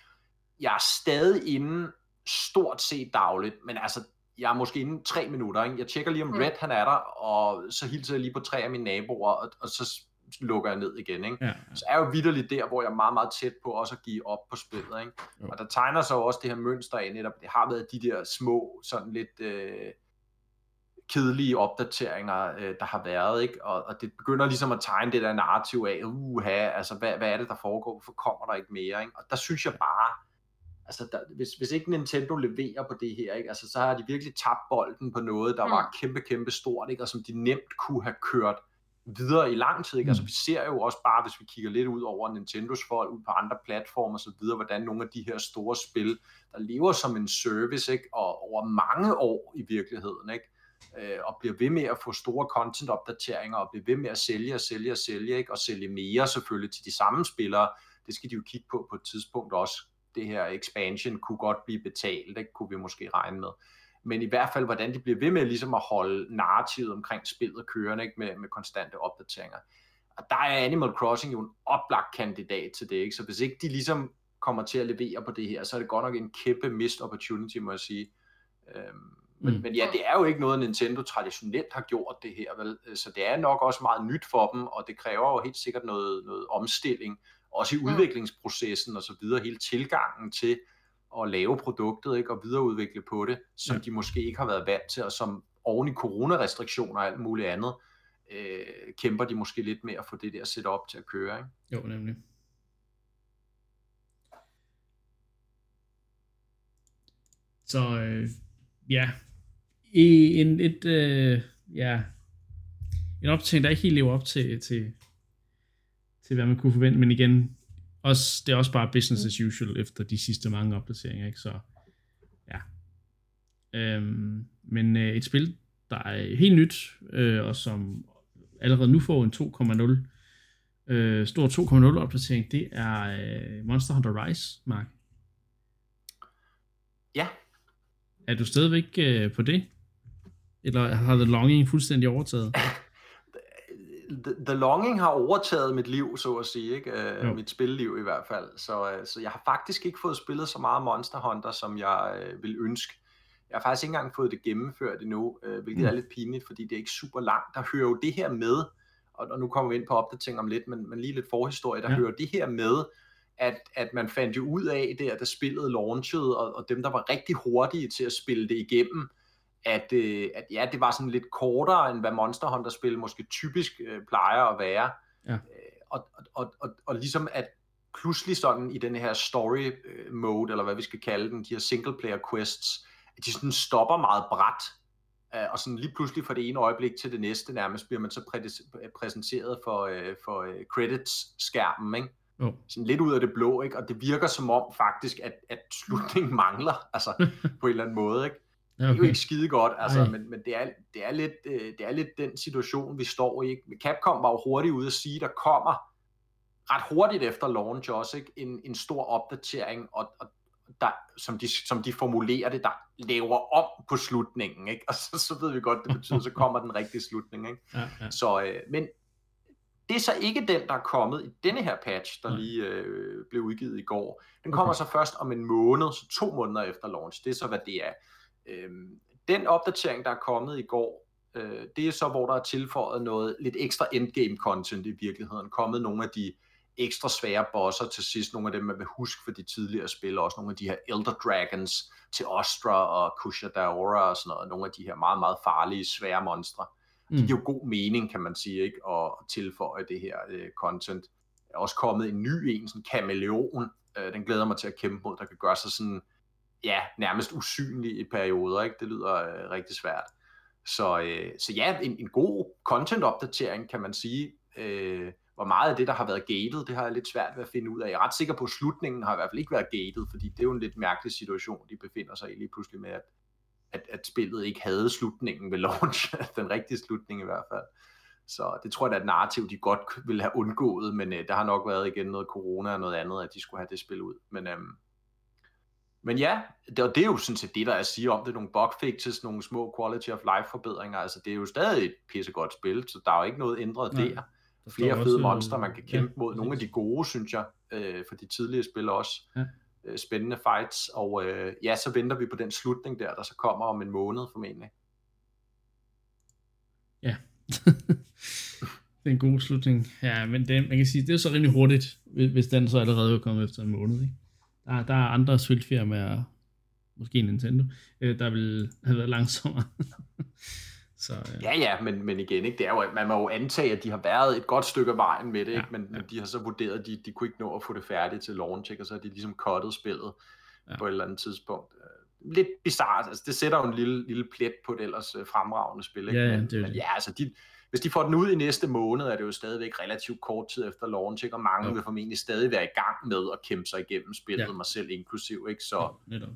jeg er stadig inde stort set dagligt, men altså, jeg er måske inde tre minutter, ikke? Jeg tjekker lige om Mm. Red, han er der, og så hilser jeg lige på tre af mine naboer, og, og så lukker jeg ned igen, ikke? Ja, så er jeg jo vidderligt der, hvor jeg er meget, meget tæt på også at give op på spillet. Ikke? Jo. Og der tegner sig jo også det her mønster af netop, det har været de der små, sådan lidt øh, kedelige opdateringer, øh, der har været, ikke? Og, og det begynder ligesom at tegne det der narrativ af, uha, altså hvad, hvad er det, der foregår, hvorfor kommer der ikke mere, ikke? Og der synes jeg bare, altså der, hvis, hvis ikke Nintendo leverer på det her, ikke? Altså, så har de virkelig tabt bolden på noget, der Mm. var kæmpe, kæmpe stort, ikke? og som de nemt kunne have kørt videre i lang tid. Ikke? Mm. Altså, vi ser jo også bare, hvis vi kigger lidt ud over Nintendos folk, ud på andre platforme videre, hvordan nogle af de her store spil, der lever som en service, ikke? og over mange år i virkeligheden, ikke? Øh, og bliver ved med at få store content-opdateringer, og bliver ved med at sælge og sælge og sælge, ikke? og sælge mere selvfølgelig til de samme spillere. Det skal de jo kigge på på et tidspunkt også. Det her expansion kunne godt blive betalt, ikke? kunne vi måske regne med men i hvert fald, hvordan de bliver ved med ligesom at holde narrativet omkring spillet kørende, ikke? Med, med konstante opdateringer. Og der er Animal Crossing jo en oplagt kandidat til det, ikke? så hvis ikke de ligesom kommer til at levere på det her, så er det godt nok en kæmpe missed opportunity, må jeg sige. Øhm, men, Mm. men ja, det er jo ikke noget, Nintendo traditionelt har gjort det her, vel? så det er nok også meget nyt for dem, og det kræver jo helt sikkert noget, noget omstilling, også i Mm. udviklingsprocessen og så videre, hele tilgangen til at lave produktet ikke, og videreudvikle på det, som Ja. de måske ikke har været vant til, og som oven i coronarestriktioner og alt muligt andet, øh, kæmper de måske lidt med at få det der setup til at køre. Ikke? Jo, nemlig. Så øh, ja, i en et øh, ja, en opdatering, der ikke helt lever op til, til, til hvad man kunne forvente, men igen, også, det er også bare business as usual efter de sidste mange opdateringer, ikke? Så ja. Øhm, men øh, et spil, der er helt nyt, øh, og som allerede nu får en 2,0 øh, stor 2,0 opdatering, det er øh, Monster Hunter Rise, Mark. Ja. Er du stadigvæk øh, på det? Eller har The Longing fuldstændig overtaget? The, The Longing har overtaget mit liv, så at sige, ikke? Jo. mit spilleliv i hvert fald. Så, uh, så jeg har faktisk ikke fået spillet så meget Monster Hunter, som jeg uh, vil ønske. Jeg har faktisk ikke engang fået det gennemført endnu, uh, hvilket Mm. er lidt pinligt, fordi det er ikke super langt. Der hører jo det her med, og, og nu kommer vi ind på opdatering om lidt, men, men lige lidt forhistorie, der ja. hører det her med, at, at man fandt jo ud af der, da spillet launchede, og, og dem, der var rigtig hurtige til at spille det igennem, at, øh, at ja, det var sådan lidt kortere, end hvad Monster Hunter-spil måske typisk øh, plejer at være. Ja. Øh, og, og, og, og, og ligesom at pludselig sådan i den her story øh, mode, eller hvad vi skal kalde den, de her single player quests, at de sådan stopper meget bræt, øh, og sådan lige pludselig fra det ene øjeblik til det næste nærmest bliver man så præ- præsenteret for, øh, for øh, credits-skærmen, ikke? Jo. sådan lidt ud af det blå, ikke? og det virker som om faktisk, at, at slutningen mangler, altså på en eller anden måde, ikke? Ja, Det er jo ikke skide godt, altså, Ej. men, men det, er, det, er lidt, øh, det er lidt den situation, vi står i. Ikke? Capcom var jo hurtigt ude at sige, at der kommer ret hurtigt efter launch også ikke? En, en stor opdatering, og, og der, som, de, som de formulerer det, der laver om på slutningen. Ikke? Og så, så ved vi godt, det betyder, så kommer den rigtige slutning. Ikke? Ja, ja. Så, øh, men det er så ikke den, der er kommet i denne her patch, der lige øh, blev udgivet i går. Den kommer så først om en måned, så to måneder efter launch. Det er så, hvad det er. Øhm, den opdatering, der er kommet i går, øh, det er så, hvor der er tilføjet noget lidt ekstra endgame content i virkeligheden. Kommet nogle af de ekstra svære bosser til sidst, nogle af dem, man vil huske for de tidligere spil, også nogle af de her Elder Dragons til Ostra og Kushadaora og sådan noget, nogle af de her meget, meget farlige, svære monstre. Mm. Det giver jo god mening, kan man sige, ikke, at tilføje det her øh, content. Der er også kommet en ny en, sådan kameleon, øh, den glæder mig til at kæmpe mod, der kan gøre sig sådan, ja, nærmest usynlig i perioder, ikke? Det lyder øh, rigtig svært. Så, øh, så ja, en, en god content-opdatering, kan man sige. Øh, hvor meget af det, der har været gated, det har jeg lidt svært ved at finde ud af. Jeg er ret sikker på, at slutningen har i hvert fald ikke været gated, fordi det er jo en lidt mærkelig situation, de befinder sig i lige pludselig med, at, at, at spillet ikke havde slutningen ved launch, den rigtige slutning i hvert fald. Så det tror jeg, der er et narrativ, de godt ville have undgået, men øh, der har nok været igen noget corona og noget andet, at de skulle have det spil ud. Men, øhm, men ja, det, og det er jo sådan set det, der er at sige om det, nogle bug fixes, nogle små quality of life forbedringer, altså det er jo stadig et pissegodt spil, så der er jo ikke noget ændret Nej. der. Der Flere også, fede øh, monster, man kan kæmpe ja, mod, nogle af de gode, synes jeg, øh, for de tidligere spil også. Ja. Øh, spændende fights, og øh, ja, så venter vi på den slutning der, der så kommer om en måned formentlig. Ja. det er en god slutning. Ja, men det, man kan sige, det er så rimelig hurtigt, hvis hvis den så allerede er kommet efter en måned. Ikke? Der, der er andre spilfirmaer, måske Nintendo, øh, der vil have været langsommere. så øh, Ja, ja, men, men igen, ikke, det er jo, man må jo antage, at de har været et godt stykke af vejen med det, Ja, ikke? Men, ja. men de har så vurderet, at de, de kunne ikke nå at få det færdigt til launch, ikke? og så har de ligesom cuttet spillet Ja. på et eller andet tidspunkt. Øh, Lidt bizarrt, altså det sætter jo en lille, lille plet på et ellers øh, fremragende spil, ikke? Ja, ja, men, det men det. ja, altså de, hvis de får den ud i næste måned, er det jo stadigvæk relativt kort tid efter launch, ikke? og mange Jo. vil formentlig stadig være i gang med at kæmpe sig igennem spillet, Ja. mig selv inklusiv, ikke? Så, ja, netop.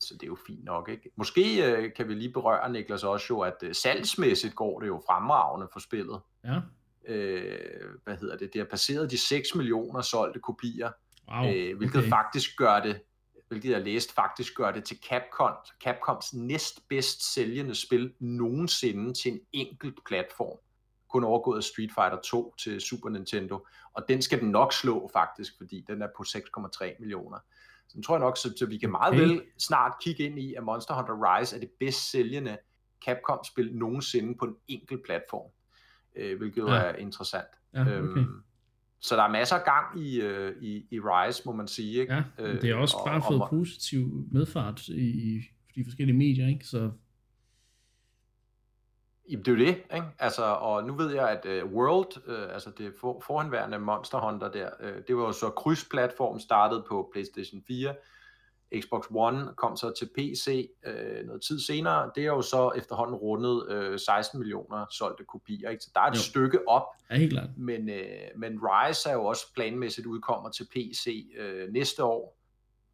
så det er jo fint nok, ikke? Måske øh, kan vi lige berøre, Niklas, også jo, at øh, salgsmæssigt går det jo fremragende for spillet. Ja, Øh, hvad hedder det? Det har passeret de 6 millioner solgte kopier, wow. øh, hvilket okay. faktisk gør det, hvilket jeg læste, faktisk gør det til Capcom, Capcoms næstbedst sælgende spil nogensinde til en enkelt platform. Kun overgået af Street Fighter 2 til Super Nintendo, og den skal den nok slå faktisk, fordi den er på 6,3 millioner. Så den tror jeg nok, så, så vi kan meget Okay. vel snart kigge ind i, at Monster Hunter Rise er det bedst sælgende Capcom-spil nogensinde på en enkelt platform, øh, hvilket Ja. er interessant. Ja, okay. Øhm, så der er masser af gang i, øh, i, i Rise, må man sige. Ikke? Ja, det er også Øh, bare og- fået og- positiv medfart i, i de forskellige medier, ikke? Så Jamen, det er jo det, ikke? Altså, og nu ved jeg, at uh, World, uh, altså det for, forhenværende Monster Hunter der, uh, det var jo så krydsplatform startet på PlayStation 4, Xbox One kom så til PC øh, noget tid senere. Det er jo så efterhånden rundet øh, 16 millioner solgte kopier. Ikke? Så der er et Jo. stykke op, Ja, helt klart. men, øh, men Rise er jo også planmæssigt udkommer til PC øh, næste år.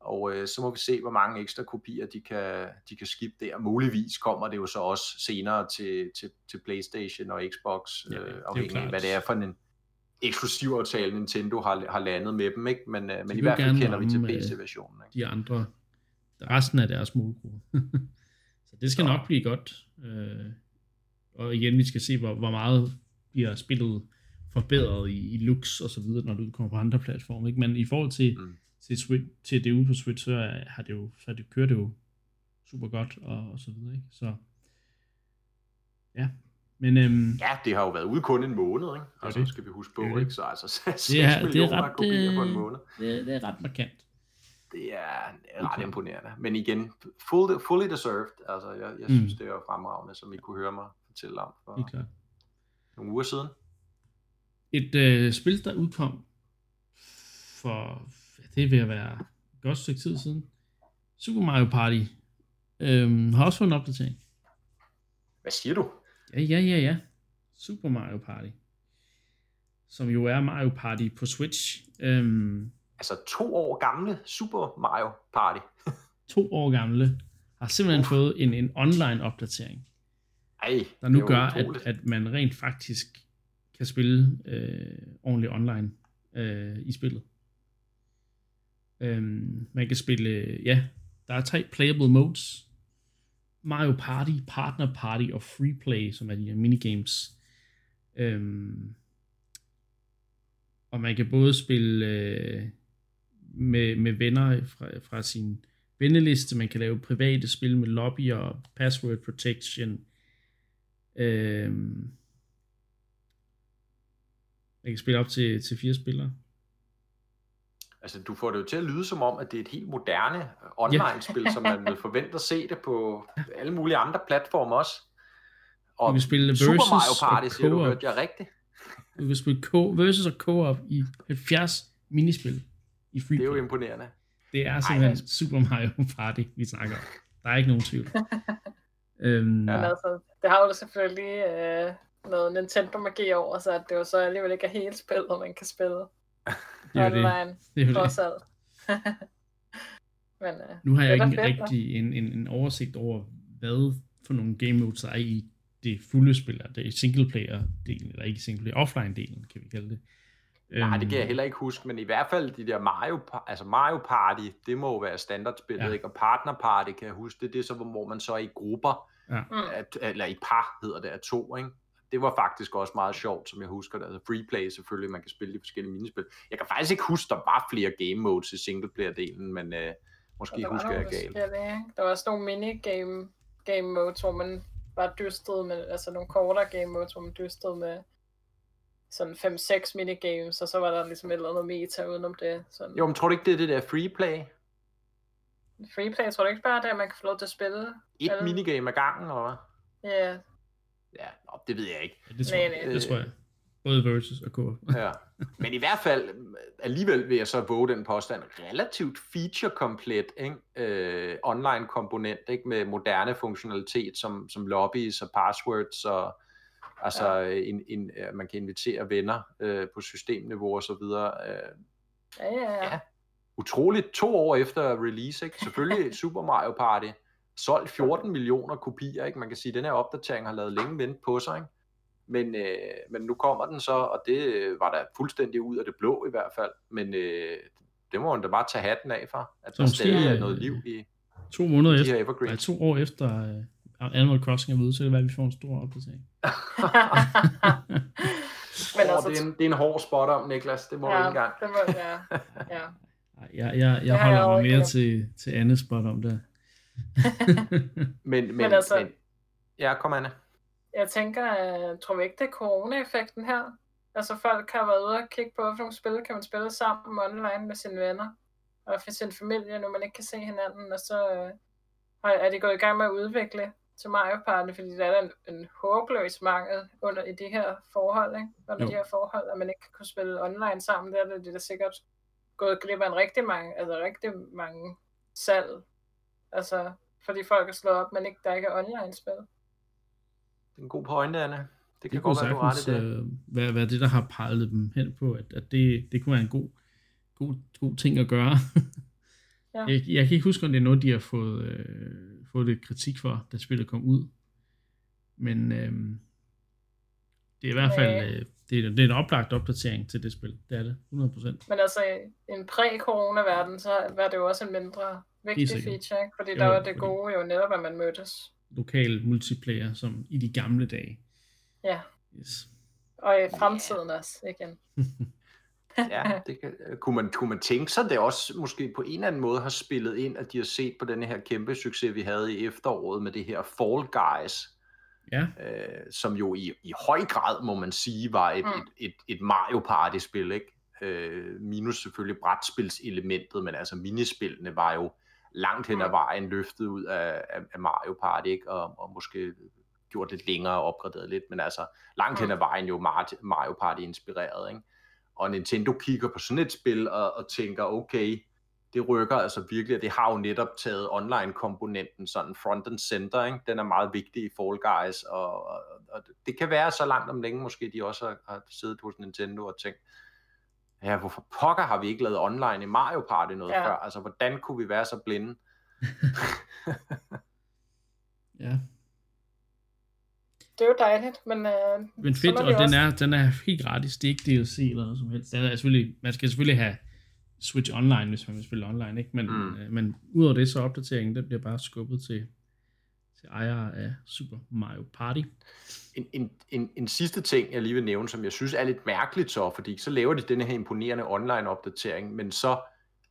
Og øh, så må vi se, hvor mange ekstra kopier de kan, de kan skippe der. Muligvis kommer det jo så også senere til, til, til PlayStation og Xbox, Ja, det øh, afhængig af, hvad det er for en eksklusiv aftale, Nintendo har, har landet med dem. Ikke? Men, øh, men i hvert fald kender vi til øh, PC-versionen. Ikke? De andre, resten af deres målgruppe. så det skal Så. nok blive godt. Øh, og igen, vi skal se, hvor, hvor meget bliver spillet forbedret i, i looks og så videre, når du kommer på andre platforme. Ikke? Men i forhold til, mm. Til, Switch, til det ude på Switch, så er- har det jo, så det, kører det jo super godt og, og så videre. Ikke? Så ja, men øhm, Ja, det har jo været ude kun en måned, ikke? er Altså, det. skal vi huske er på, det. ikke? Så altså 6 det er, det er millioner ret, kopier på en øh, måned. det, det er ret markant. Det er Okay. ret imponerende. Men igen, full, fully deserved. Altså, jeg, jeg Mm. synes, det er fremragende, som I kunne høre mig fortælle om for klart. nogle uger siden. Et øh, spil, der udkom for, det vil være et godt stykke tid siden. Super Mario Party øhm, har også fået en opdatering. Hvad siger du? Ja, ja, ja, ja. Super Mario Party. Som jo er Mario Party på Switch. Øhm, Altså to år gamle Super Mario Party. to år gamle. Har simpelthen Uff. fået en, en online opdatering. Ej, Der nu gør, at, at man rent faktisk kan spille øh, ordentligt online øh, i spillet. Øhm, man kan spille, ja, der er tre playable modes. Mario Party, Partner Party og Free Play, som er de her minigames. Øhm, og man kan både spille øh, med, med venner fra, fra sin venneliste, man kan lave private spil med lobby og password protection. Øhm, man kan spille op til, til fire spillere. Altså, du får det jo til at lyde som om, at det er et helt moderne øh, online-spil, som man vil forvente at se det på alle mulige andre platforme også. Du Og kan spille Super Mario Party, siger du, hørte jeg rigtigt? Du kan spille co- versus og co-op i 70 minispil i free Det er jo imponerende. Det er simpelthen Super Mario Party, vi snakker om. Der er ikke nogen tvivl. øhm, Ja. Altså, det har jo selvfølgelig øh, noget Nintendo-magi over sig, at det jo så alligevel ikke er hele spillet, man kan spille det er jo det. online, det, er trods alt. Men øh, Nu har jeg ikke en rigtig en, en, en oversigt over, hvad for nogle game modes der er i det fulde spil, eller det er singleplayer-delen, eller ikke singleplayer, offline-delen, kan vi kalde det. Nej, det kan jeg Øhm, heller ikke huske, men i hvert fald de der Mario, altså Mario Party, det må jo være standardspillet, Ja. ikke? Og Partner Party, kan jeg huske, det, det er så, hvor man så er i grupper, Ja. At, eller i par hedder det, af to, ikke? Det var faktisk også meget sjovt, som jeg husker det. Altså free play selvfølgelig, man kan spille de forskellige minispil. Jeg kan faktisk ikke huske, der var flere game modes i singleplayer-delen, men øh, måske der var husker jeg galt. ikke? Der var også nogle minigame game modes, hvor man bare dystede med, altså nogle kortere game modes, hvor man dystede med sådan 5-6 minigames, og så var der ligesom et eller andet meta udenom det. Sådan. Jo, men tror du ikke, det er det der free play? Freeplay, tror du ikke bare, det, at man kan få lov til at spille? Et Eller- minigame ad gangen, eller hvad? Ja, Ja, nå, det ved jeg ikke. Ja, det tror, Nej, jeg, nej. det tror jeg. Både versus og co-op. Ja. Men i hvert fald, alligevel vil jeg så våge den påstand, relativt feature-komplet ikke? Øh, online-komponent ikke? med moderne funktionalitet som, som lobbies og passwords og altså ja. en, en, øh, man kan invitere venner øh, på systemniveau og så videre. Øh, ja, ja. ja. Ja. utroligt to år efter release, ikke? selvfølgelig Super Mario Party, solgt 14 millioner kopier, ikke? man kan sige, at den her opdatering har lavet længe vente på sig, ikke? Men, øh, men nu kommer den så, og det øh, var da fuldstændig ud af det blå i hvert fald, men øh, det må man da bare tage hatten af for, at der stadig er noget liv i To måneder de efter, her nej, to år efter uh, Animal Crossing er ude, så er det være, at vi får en stor opdatering. Men Åh, altså, det, er en, det er en hård spot om, Niklas, det må ja. du ja, ikke engang. det må, ja, ja. Jeg, jeg, jeg har holder mig mere til, til Annes spot om det. Men, men, men, altså- men ja, kom Anna. Jeg tænker, uh, tror vi ikke, det er corona-effekten her? Altså folk har været ude og kigge på, hvilke nogle spil kan man spille sammen online med sine venner og for sin familie, når man ikke kan se hinanden, og så uh, er de gået i gang med at udvikle til Mario Party, fordi der er der en, en håbløs mangel under i de her forhold, ikke? Under Jo. de her forhold, at man ikke kan kunne spille online sammen, der er det, det er da sikkert gået glip af en rigtig mange, altså rigtig mange salg. Altså, fordi folk er slået op, men ikke, der ikke er online-spil. Det er en god pointe, Anna. Det kan Det godt kunne være, du har sagtens det der. øh, være, være det, der har pejlet dem hen på, at, at det, det kunne være en god, god, god ting at gøre. Ja. jeg, jeg kan ikke huske, om det er noget, de har fået, øh, fået lidt kritik for, da spillet kom ud. Men øh, det er i hvert fald Ja. øh, det, er, det er en oplagt opdatering til det spil. Det er det, 100%. Men altså, i en præ-corona-verden, så var det jo også en mindre vigtig feature? Fordi Jo, der var det gode jo netop, at man mødtes. Lokal multiplayer, som i de gamle dage. Ja, Yes. og i fremtiden også, igen. Ja, det kan, kunne, man, kunne man tænke sig, at det også måske på en eller anden måde har spillet ind, at de har set på den her kæmpe succes, vi havde i efteråret med det her Fall Guys, Ja, øh, som jo i, i høj grad, må man sige, var et, Mm. et, et, et Mario Party-spil, ikke? Øh, minus selvfølgelig brætspilselementet, men altså minispillene var jo langt hen ad Mm. vejen løftet ud af, af, af Mario Party, ikke? Og, og måske gjort lidt længere og opgraderet lidt, men altså langt hen ad vejen jo Mar- Mario Party inspireret, ikke? Og Nintendo kigger på sådan et spil og, og tænker, okay, det rykker altså virkelig, og det har jo netop taget online-komponenten sådan front and center, ikke? den er meget vigtig i Fall Guys, og, og, og det kan være så langt om længe, måske de også har, har siddet hos Nintendo og tænkt, ja, hvorfor pokker har vi ikke lavet online i Mario Party noget Ja. før? Altså, hvordan kunne vi være så blinde? ja. Det er jo dejligt, men... Øh, Men fedt, og den er, den er helt gratis. Det er ikke DLC eller noget som helst. Den er selvfølgelig, man skal selvfølgelig have Switch Online, hvis man vil spille online, ikke? Men, Mm. øh, men udover det, så er opdateringen, den bliver bare skubbet til, til ejere af Super Mario Party. En, en, en, en sidste ting, jeg lige vil nævne, som jeg synes er lidt mærkeligt så, fordi så laver de denne her imponerende online-opdatering, men så,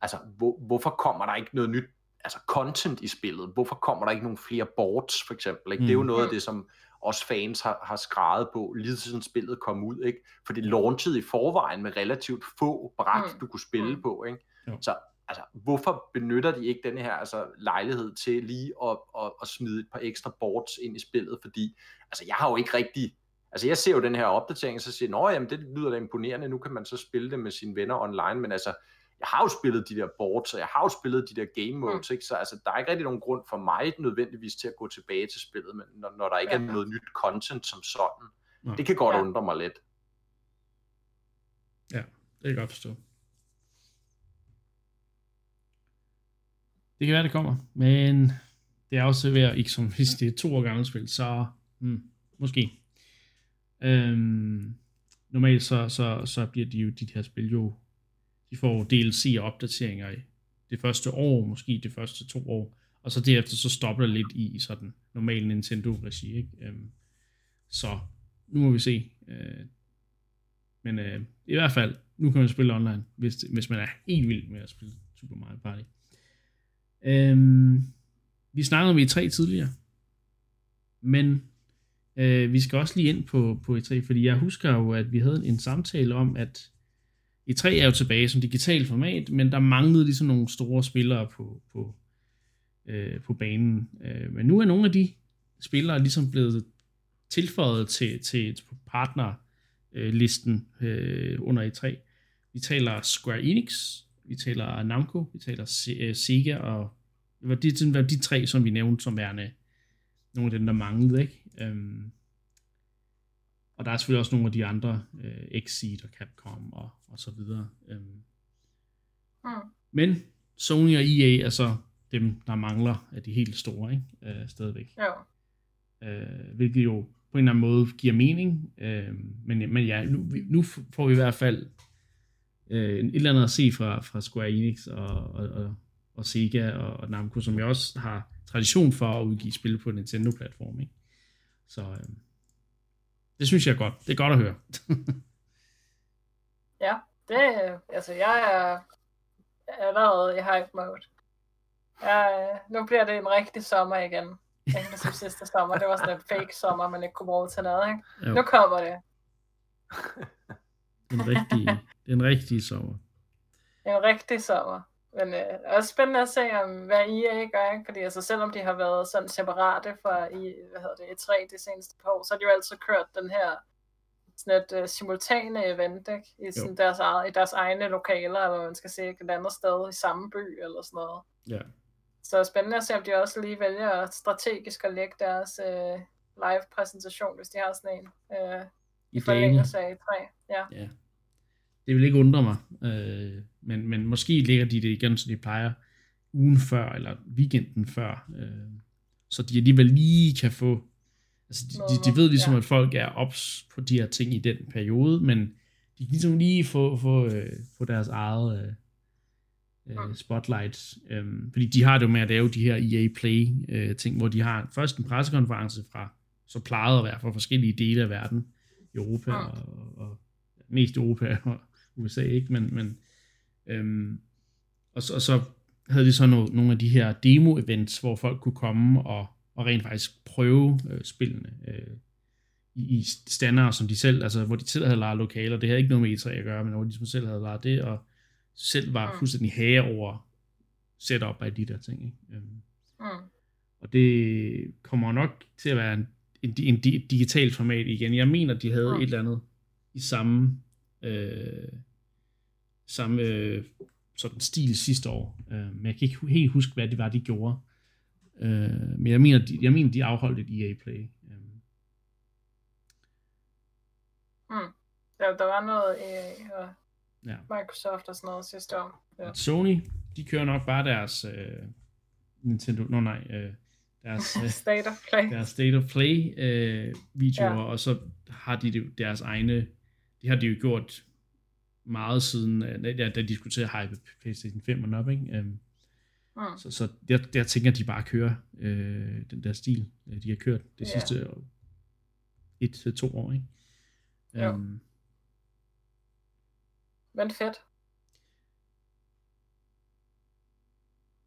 altså, hvor, hvorfor kommer der ikke noget nyt, altså content i spillet? Hvorfor kommer der ikke nogle flere boards, for eksempel? Ikke? Det er jo Mm. noget af det, som os fans har, har skrevet på, lige siden spillet kom ud, ikke? For det launchede i forvejen med relativt få bræt, Mm. du kunne spille Mm. på, ikke? Jo. Så altså, hvorfor benytter de ikke denne her altså, lejlighed til lige at, at, at smide et par ekstra boards ind i spillet? Fordi altså, jeg har jo ikke rigtig... Altså, jeg ser jo den her opdatering, så siger jeg, jamen, det lyder da imponerende, nu kan man så spille det med sine venner online, men altså, jeg har jo spillet de der boards, og jeg har jo spillet de der game modes, mm. ikke? så altså, der er ikke rigtig nogen grund for mig nødvendigvis til at gå tilbage til spillet, men når, når der ikke Ja. er noget nyt content som sådan. Nej. Det kan godt Ja. undre mig lidt. Det kan jeg godt forstå. Det kan være, det kommer, men det er også ved at, ikke som hvis det er to år gammelt spil, så hmm, måske. Øhm, normalt så, så, så bliver de jo, de her spil jo, de får DLC og opdateringer i det første år, måske det første to år, og så derefter så stopper det lidt i sådan normal Nintendo-regi, ikke? Øhm, så nu må vi se. Øh, men øh, i hvert fald, nu kan man spille online, hvis, hvis man er helt vild med at spille Super Mario Party. Øhm, vi snakkede om E3 tidligere, men øh, vi skal også lige ind på, på E3, fordi jeg husker jo, at vi havde en samtale om, at E3 er jo tilbage som digital format, men der manglede ligesom nogle store spillere på, på, øh, på banen. Øh, men nu er nogle af de spillere ligesom blevet tilføjet til, til, til partnerlisten øh, under E3. Vi taler Square Enix, vi taler Namco, vi taler øh, Sega, og det var de, det var de tre, som vi nævnte som værende nogle af dem, der manglede, ikke? Øhm, og der er selvfølgelig også nogle af de andre, øh, Xseed og Capcom og, og så videre. Øhm, Mm. men Sony og EA er så dem, der mangler af de helt store, ikke? Øh, stadigvæk. Jo. Øh, hvilket jo på en eller anden måde giver mening. Øh, men, men ja, nu, nu får vi i hvert fald øh, et eller andet at se fra, fra Square Enix og, og, og, og Sega og, og Namco, som jo også har tradition for at udgive spil på Nintendo-platform. Ikke? Så øh, det synes jeg er godt. Det er godt at høre. Ja, det, altså jeg er allerede i hype mode. Jeg, nu bliver det en rigtig sommer igen. Ikke ligesom sidste sommer. Det var sådan en fake sommer, man ikke kunne bruge til noget. Ikke? Jo, Nu kommer det. den rigtige, den rigtige sommer. En rigtig sommer. Men øh, også spændende at se, om, hvad EA gør. Ikke? Fordi altså, selvom de har været sådan separate fra i, hvad hedder det, E3 de seneste par år, så har de jo altid kørt den her sådan et uh, simultane event ikke? I, sådan deres, eget, i deres egne lokaler, eller man skal sige, et andet sted i samme by eller sådan noget. Ja. Så spændende at se, om de også lige vælger strategisk at lægge deres øh, live-præsentation, hvis de har sådan en. Øh, I I forlængelse af E3. Ja. Ja. Det vil ikke undre mig. Øh, men, men måske ligger de det igen, så de plejer ugen før, eller weekenden før. Øh, så de alligevel lige kan få... Altså, de, de, de ved ligesom, Ja. at folk er ops på de her ting i den periode, men de kan ligesom lige få, få, øh, få deres eget øh, øh, spotlight. Øh, fordi de har det jo med at lave de her EA Play øh, ting, hvor de har først en pressekonference fra, så plejede at være fra forskellige dele af verden, Europa og, og mest Europa og USA, ikke? Men, men øhm, og, så, og så havde de så no, nogle af de her demo-events, hvor folk kunne komme og, og rent faktisk prøve øh, spillene øh, i, i standarder, som de selv, altså hvor de selv havde lejet lokaler. Det havde ikke noget med E3 at gøre, men hvor de som selv havde lejet det, og selv var Mm. fuldstændig herre over setup af de der ting. Ikke? Øhm, Mm. og det kommer nok til at være en, en, en, di- digitalt format igen. Jeg mener, de havde Mm. et eller andet i samme, øh, samme øh, sådan stil sidste år. Øh, men jeg kan ikke helt huske, hvad det var, de gjorde. Øh, men jeg mener, de, jeg mener, de afholdt et EA Play. Øh, Der, der var noget EA og ja. Microsoft og sådan noget sidste år. Ja. Og Sony, de kører nok bare deres øh, Nintendo, no, nej, øh, deres, øh, State of Play. deres State of Play øh, videoer, ja. Ja. og så har de deres egne, det har de jo gjort meget siden, øh, da, de diskuterede hype PlayStation 5 og op, ikke? Øhm, Mm. så, så jeg, jeg tænker, at de bare kører øh, den der stil, øh, de har kørt det Ja. sidste et til to år, ikke? Jo. Øhm, Men fedt.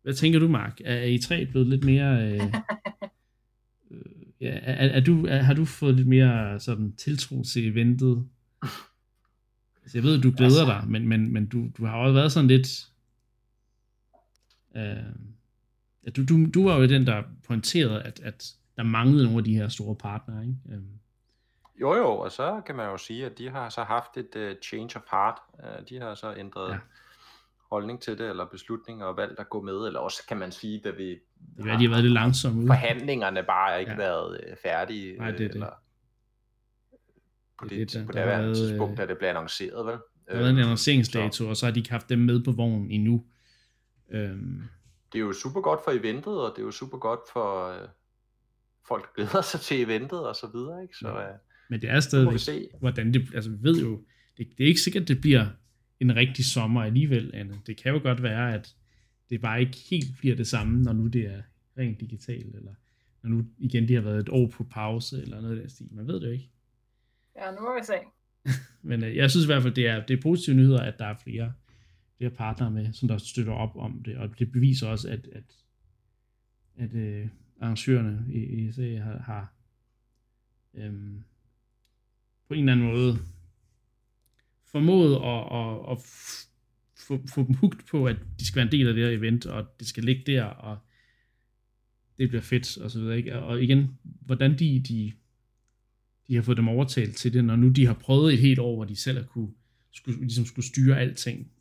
hvad tænker du, Mark? Er er I3 blevet lidt mere... Øh, øh, ja, er, er du, er, har du fået lidt mere sådan tiltro til eventet? Altså, jeg ved, du glæder Altså- dig, men, men, men du, du har også været sådan lidt... Øh, du, du, du var jo den, der pointerede, at, at der manglede nogle af de her store partnere, ikke? Øhm, Jo jo, og så kan man jo sige, at de har så haft et uh, change of heart. Uh, de har så ændret Ja. holdning til det, eller beslutninger og valgt at gå med, eller også kan man sige, at vi det være, de har været lidt langsomme forhandlingerne bare har ikke Ja. været uh, færdige. Nej, det er øh, det. På Det det, på der det her været, tidspunkt, øh, da det blev annonceret, vel? Der har været en Øhm, annonceringsdato, så og så har de ikke haft dem med på vognen endnu. Øhm, Det er jo super godt for eventet, og det er jo super godt for øh, folk, der glæder sig til eventet og så videre, ikke? Så Ja. øh, men det er stadigvæk se. hvordan det, altså vi ved jo, det, det er ikke sikkert, det bliver en rigtig sommer alligevel, Anne. Det kan jo godt være, at det bare ikke helt bliver det samme, når nu det er rent digitalt, eller når nu igen de har været et år på pause, eller noget af den stil. Man ved det jo ikke. Ja, nu må vi se. Men øh, jeg synes i hvert fald, det er, det er positive nyheder, at der er flere, flere partnere med, som der støtter op om det, og det beviser også, at, at, at øh, arrangørerne i, i ESA har, har øhm, på en eller anden måde formået at, at, at få, få dem hugt på, at de skal være en del af det her event, og det skal ligge der, og det bliver fedt, og så videre, ikke? Og igen, hvordan de, de, de har fået dem overtalt til det, når nu de har prøvet et helt år, hvor de selv har kunne, skulle, ligesom skulle styre alting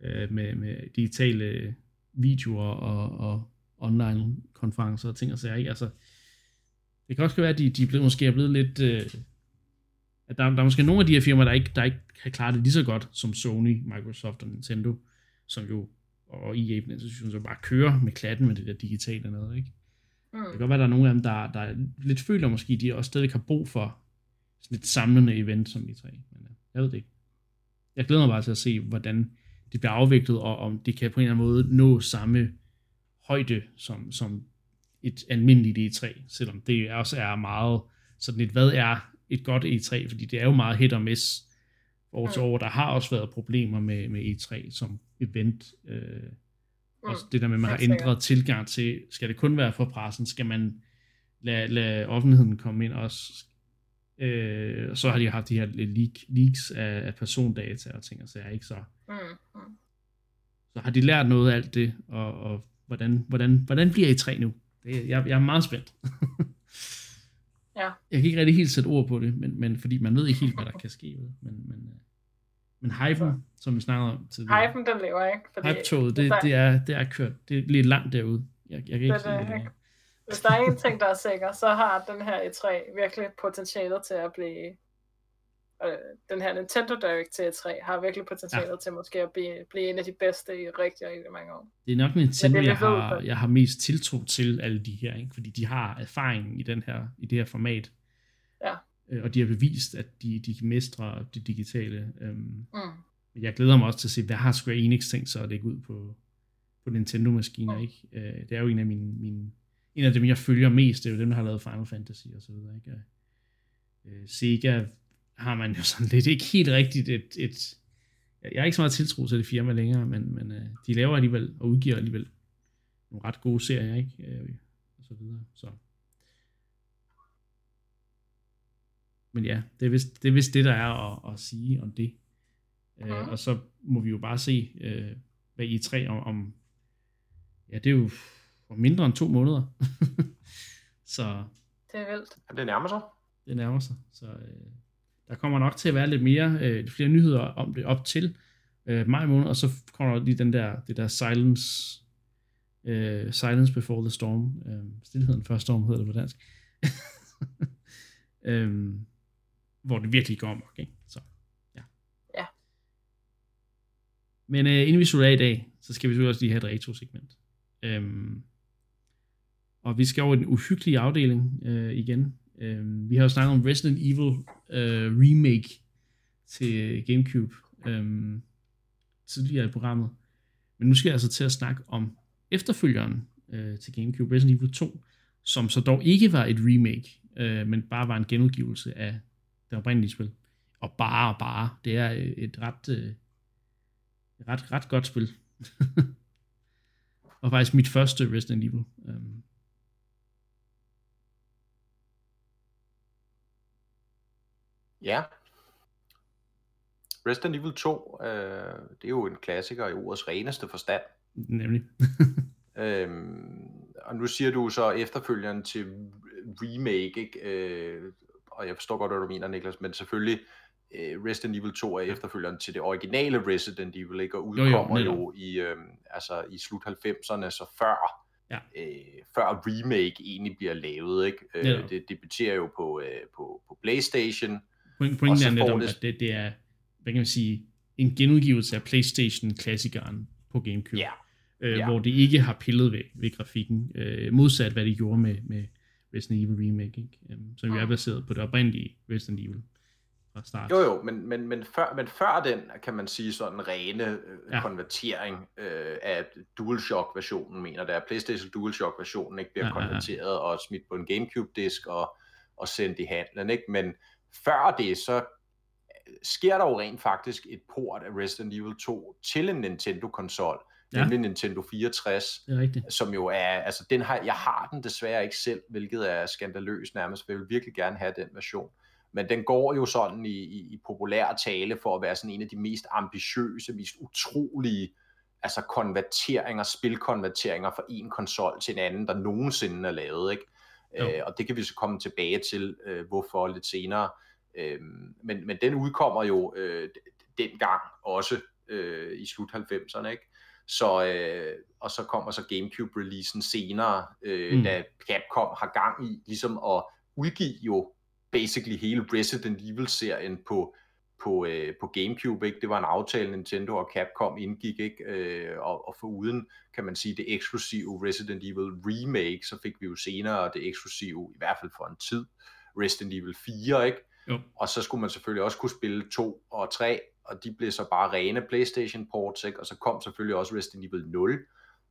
øh, med, med digitale videoer og, og online konferencer og ting og sager, ikke? Altså, det kan også være, at de, de er blevet, måske er blevet lidt... Øh, at der, der er måske nogle af de her firmaer, der ikke, der ikke kan klare det lige så godt som Sony, Microsoft og Nintendo, som jo, og EA, på den situation, så bare kører med klatten med det der digitale noget, ikke? Det kan Mm. godt være, at der er nogle af dem, der, der lidt føler måske, de også stadig har brug for sådan et samlende event som de tre. Men øh, jeg ved det ikke. Jeg glæder mig bare til at se, hvordan det bliver afviklet, og om det kan på en eller anden måde nå samme højde som, som et almindeligt E3, selvom det også er meget sådan et, hvad er et godt E3, fordi det er jo meget hit og miss år til Mm. år. Der har også været problemer med, med E3 som event, øh, Mm. også det der med, at man har sikkert. ændret tilgang til, skal det kun være for pressen? Skal man lade, lade offentligheden komme ind også? Øh, så har de haft de her leak, leaks af, af persondata og ting og sager, ikke? Så, Mm. Mm. så har de lært noget af alt det, og, og hvordan, hvordan, hvordan bliver I3 nu? Det, jeg, jeg er meget spændt. Ja. Jeg kan ikke rigtig helt sætte ord på det, men, men fordi man ved ikke helt, hvad der kan ske. Men, men, øh, Men hypen, som vi snakkede om tidligere. Hypen, den lever ikke. Fordi Hype-toget, det, det, er, det er kørt. Det er lidt langt derude. Jeg, jeg kan ikke Det sige det. Hvis der er en ting, der er sikker, så har den her E3 virkelig potentialet til at blive... Øh, den her Nintendo Direct til E3 har virkelig potentialet ja. til måske at blive, blive en af de bedste i rigtig, rigtig mange år. Det er nok Nintendo, jeg har, jeg har mest tiltro til alle de her, ikke? fordi de har erfaring i, den her, i det her format. Ja. Øh, Og de har bevist, at de, de kan mestre det digitale. Øhm, Mm. Jeg glæder mig også til at se, hvad har Square Enix tænkt sig at lægge ud på, på Nintendo-maskiner, Mm. ikke? Øh, det er jo en af mine, mine, en af dem, jeg følger mest, det er jo dem, der har lavet Final Fantasy og så videre, ikke? Øh, Sega har man jo sådan lidt, ikke helt rigtigt et, et jeg har ikke så meget tiltro til det firma længere, men, men øh, de laver alligevel, og udgiver alligevel nogle ret gode serier, ikke? Øh, og så videre, så. Men ja, det er vist det, er vist det der er at, at sige om det. Øh, Mhm. og så må vi jo bare se, øh, hvad I3 om, om, ja, det er jo om mindre end to måneder. så Det er vildt. Det nærmer sig. det nærmer sig. Så øh, der kommer nok til at være lidt mere, øh, flere nyheder om det op til øh, maj måned, og så kommer der lige den der, det der silence, øh, silence before the storm, øh, stillheden før storm hedder det på dansk, øh, hvor det virkelig går amok, ikke? Så, ja. Ja. Men øh, inden vi slutter af i dag, så skal vi selvfølgelig også lige have et retro-segment. Øhm, og vi skal over i den uhyggelige afdeling øh, igen. Øh, vi har jo snakket om Resident Evil øh, remake til GameCube øh, tidligere i programmet. Men nu skal jeg altså til at snakke om efterfølgeren øh, til GameCube, Resident Evil 2, som så dog ikke var et remake, øh, men bare var en genudgivelse af det oprindelige spil. Og bare og bare, det er øh, et ret, øh, et ret, ret godt spil. og faktisk mit første Resident Evil. Um, Ja. Resident Evil 2, øh, det er jo en klassiker i ordets reneste forstand. nemlig. Øhm, og nu siger du så efterfølgeren til remake, ikke? Øh, og jeg forstår godt, hvad du mener, Niklas, men selvfølgelig øh, Resident Evil 2 er efterfølgeren til det originale Resident Evil, ikke? Og Jo, jo, udkommer jo, netop. jo i, øh, altså, i slut 90'erne, så før, Ja. øh, før remake egentlig bliver lavet, ikke? Øh, det debuterer jo på, øh, på, på Playstation, Point- Pointen så er netop, det- at det, det er, hvad kan man sige, en genudgivelse af Playstation-klassikeren på GameCube. Ja. Øh, Ja. Hvor det ikke har pillet ved, ved grafikken, øh, modsat hvad de gjorde med, med Resident Evil Remake, ikke? Um, som jo er Mm. baseret på det oprindelige Resident Evil fra start. Jo jo, men, men, men, før, men før den, kan man sige sådan rene øh, Ja. konvertering øh, af DualShock-versionen, mener det er PlayStation DualShock-versionen ikke bliver Ja, ja, ja, ja. konverteret og smidt på en Gamecube-disk og, og sendt i handlen, ikke? Men før det, så øh, sker der jo rent faktisk et port af Resident Evil 2 til en Nintendo-konsol, Ja. nemlig Nintendo 64, Det er rigtigt. som jo er, altså den har, jeg har den desværre ikke selv, hvilket er skandaløst nærmest, for jeg vil virkelig gerne have den version. Men den går jo sådan i, i, i populær tale for at være sådan en af de mest ambitiøse, mest utrolige altså konverteringer, spilkonverteringer fra en konsol til en anden, der nogensinde er lavet, ikke? Jo. Øh, og det kan vi så komme tilbage til, øh, hvorfor lidt senere. Øh, men, men den udkommer jo øh, dengang også øh, i slut 90'erne, ikke? Så, øh, og så kommer så Gamecube-releasen senere, øh, Mm. da Capcom har gang i ligesom at udgive jo basically hele Resident Evil-serien på, på, øh, på Gamecube. Ikke? Det var en aftale, Nintendo og Capcom indgik, ikke? Øh, og, og foruden, kan man sige, det eksklusive Resident Evil Remake, så fik vi jo senere det eksklusive, i hvert fald for en tid, Resident Evil 4, ikke? Jo. Og så skulle man selvfølgelig også kunne spille 2 og 3, og de blev så bare rene Playstation ports, ikke? Og så kom selvfølgelig også Resident Evil 0,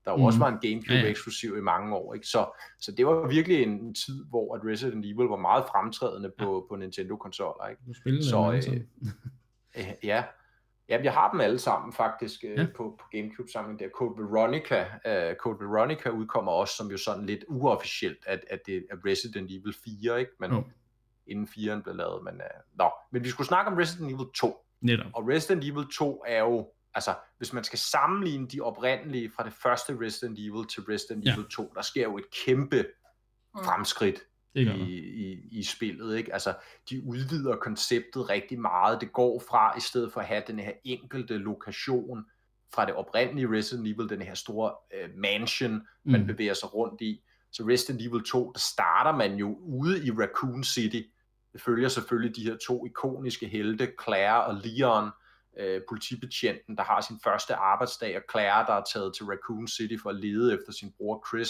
der jo Mhm. mm. også var en Gamecube Ja, ja. eksklusiv i mange år, ikke? Så, så det var virkelig en tid, hvor at Resident Evil var meget fremtrædende på, på Nintendo-konsoller, ikke? Så, øh, øh, Ja, Jamen, jeg har dem alle sammen faktisk øh, Ja. ja. på, på Gamecube-samlingen der. Code Veronica, uh, Code Veronica udkommer også som jo sådan lidt uofficielt, at, at det er Resident Evil 4, ikke? Men Jo. inden 4'eren blev lavet. Men, uh, nå, men vi skulle snakke om Resident Evil 2. netop. Og Resident Evil 2 er jo, altså hvis man skal sammenligne de oprindelige fra det første Resident Evil til Resident Ja. Evil 2, der sker jo et kæmpe Mm. fremskridt i, i, i spillet. Ikke? Altså, de udvider konceptet rigtig meget. Det går fra, i stedet for at have den her enkelte lokation fra det oprindelige Resident Evil, den her store øh, mansion, man Mm. bevæger sig rundt i. Så Resident Evil 2, der starter man jo ude i Raccoon City. Det følger selvfølgelig de her to ikoniske helte, Claire og Leon, øh, politibetjenten, der har sin første arbejdsdag, og Claire, der er taget til Raccoon City for at lede efter sin bror Chris.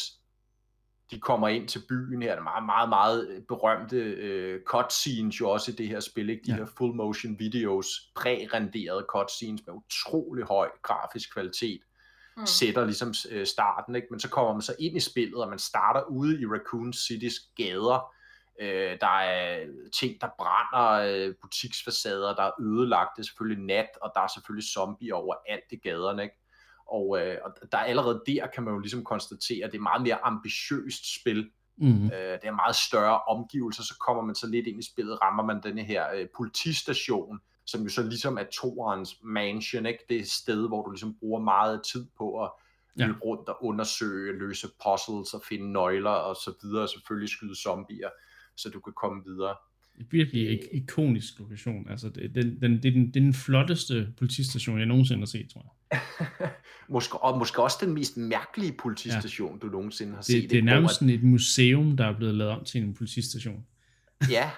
De kommer ind til byen her, der er meget, meget, meget berømte øh, cutscenes jo også i det her spil, ikke? de Ja. her full motion videos, præ-renderede cutscenes med utrolig høj grafisk kvalitet Mm. sætter ligesom øh, starten, ikke? men så kommer man så ind i spillet, og man starter ude i Raccoon Citys gader. Øh, der er ting, der brænder, øh, butiksfacader, der er ødelagt, det er selvfølgelig nat, og der er selvfølgelig zombier over alt i gaderne. Ikke? Og, øh, og der er allerede der, kan man jo ligesom konstatere, at det er meget mere ambitiøst spil. Mm. Øh, det er meget større omgivelser, så kommer man så lidt ind i spillet, rammer man denne her øh, politistation, som jo så ligesom er toerens mansion, ikke? det er et sted, hvor du ligesom bruger meget tid på at Ja. løbe rundt og undersøge, løse puzzles og finde nøgler og så videre, og selvfølgelig skyde zombier, så du kan komme videre. Virkelig ik- ikonisk lokation. Altså, det, den, den, det, er den, det er den flotteste politistation, jeg nogensinde har set, tror jeg. måske, og måske også den mest mærkelige politistation, ja. du nogensinde har set. Det, det er nærmest sådan et museum, der er blevet lavet om til en politistation. Ja,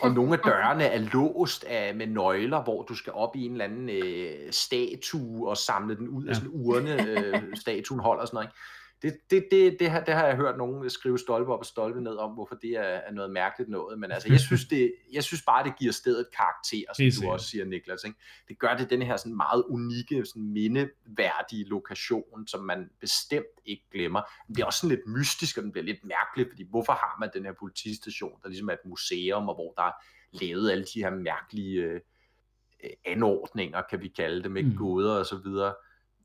og nogle af dørene er låst af, med nøgler, hvor du skal op i en eller anden øh, statue og samle den ud ja. Ja. af sådan en urne, øh, statuen holder og sådan noget. ikke? Det, det, det, det, har, det har jeg hørt nogen skrive stolpe op og stolpe ned om, hvorfor det er, er noget mærkeligt noget. Men altså, jeg synes, det, jeg synes bare, det giver stedet karakter, som Helt du også siger, Niklas. Ikke? Det gør det den her sådan meget unikke, sådan mindeværdige lokation, som man bestemt ikke glemmer. Den bliver også sådan lidt mystisk, og den bliver lidt mærkelig, fordi hvorfor har man den her politistation, der ligesom er et museum, og hvor der er lavet alle de her mærkelige øh, anordninger, kan vi kalde det, med Mm. gåder og så videre.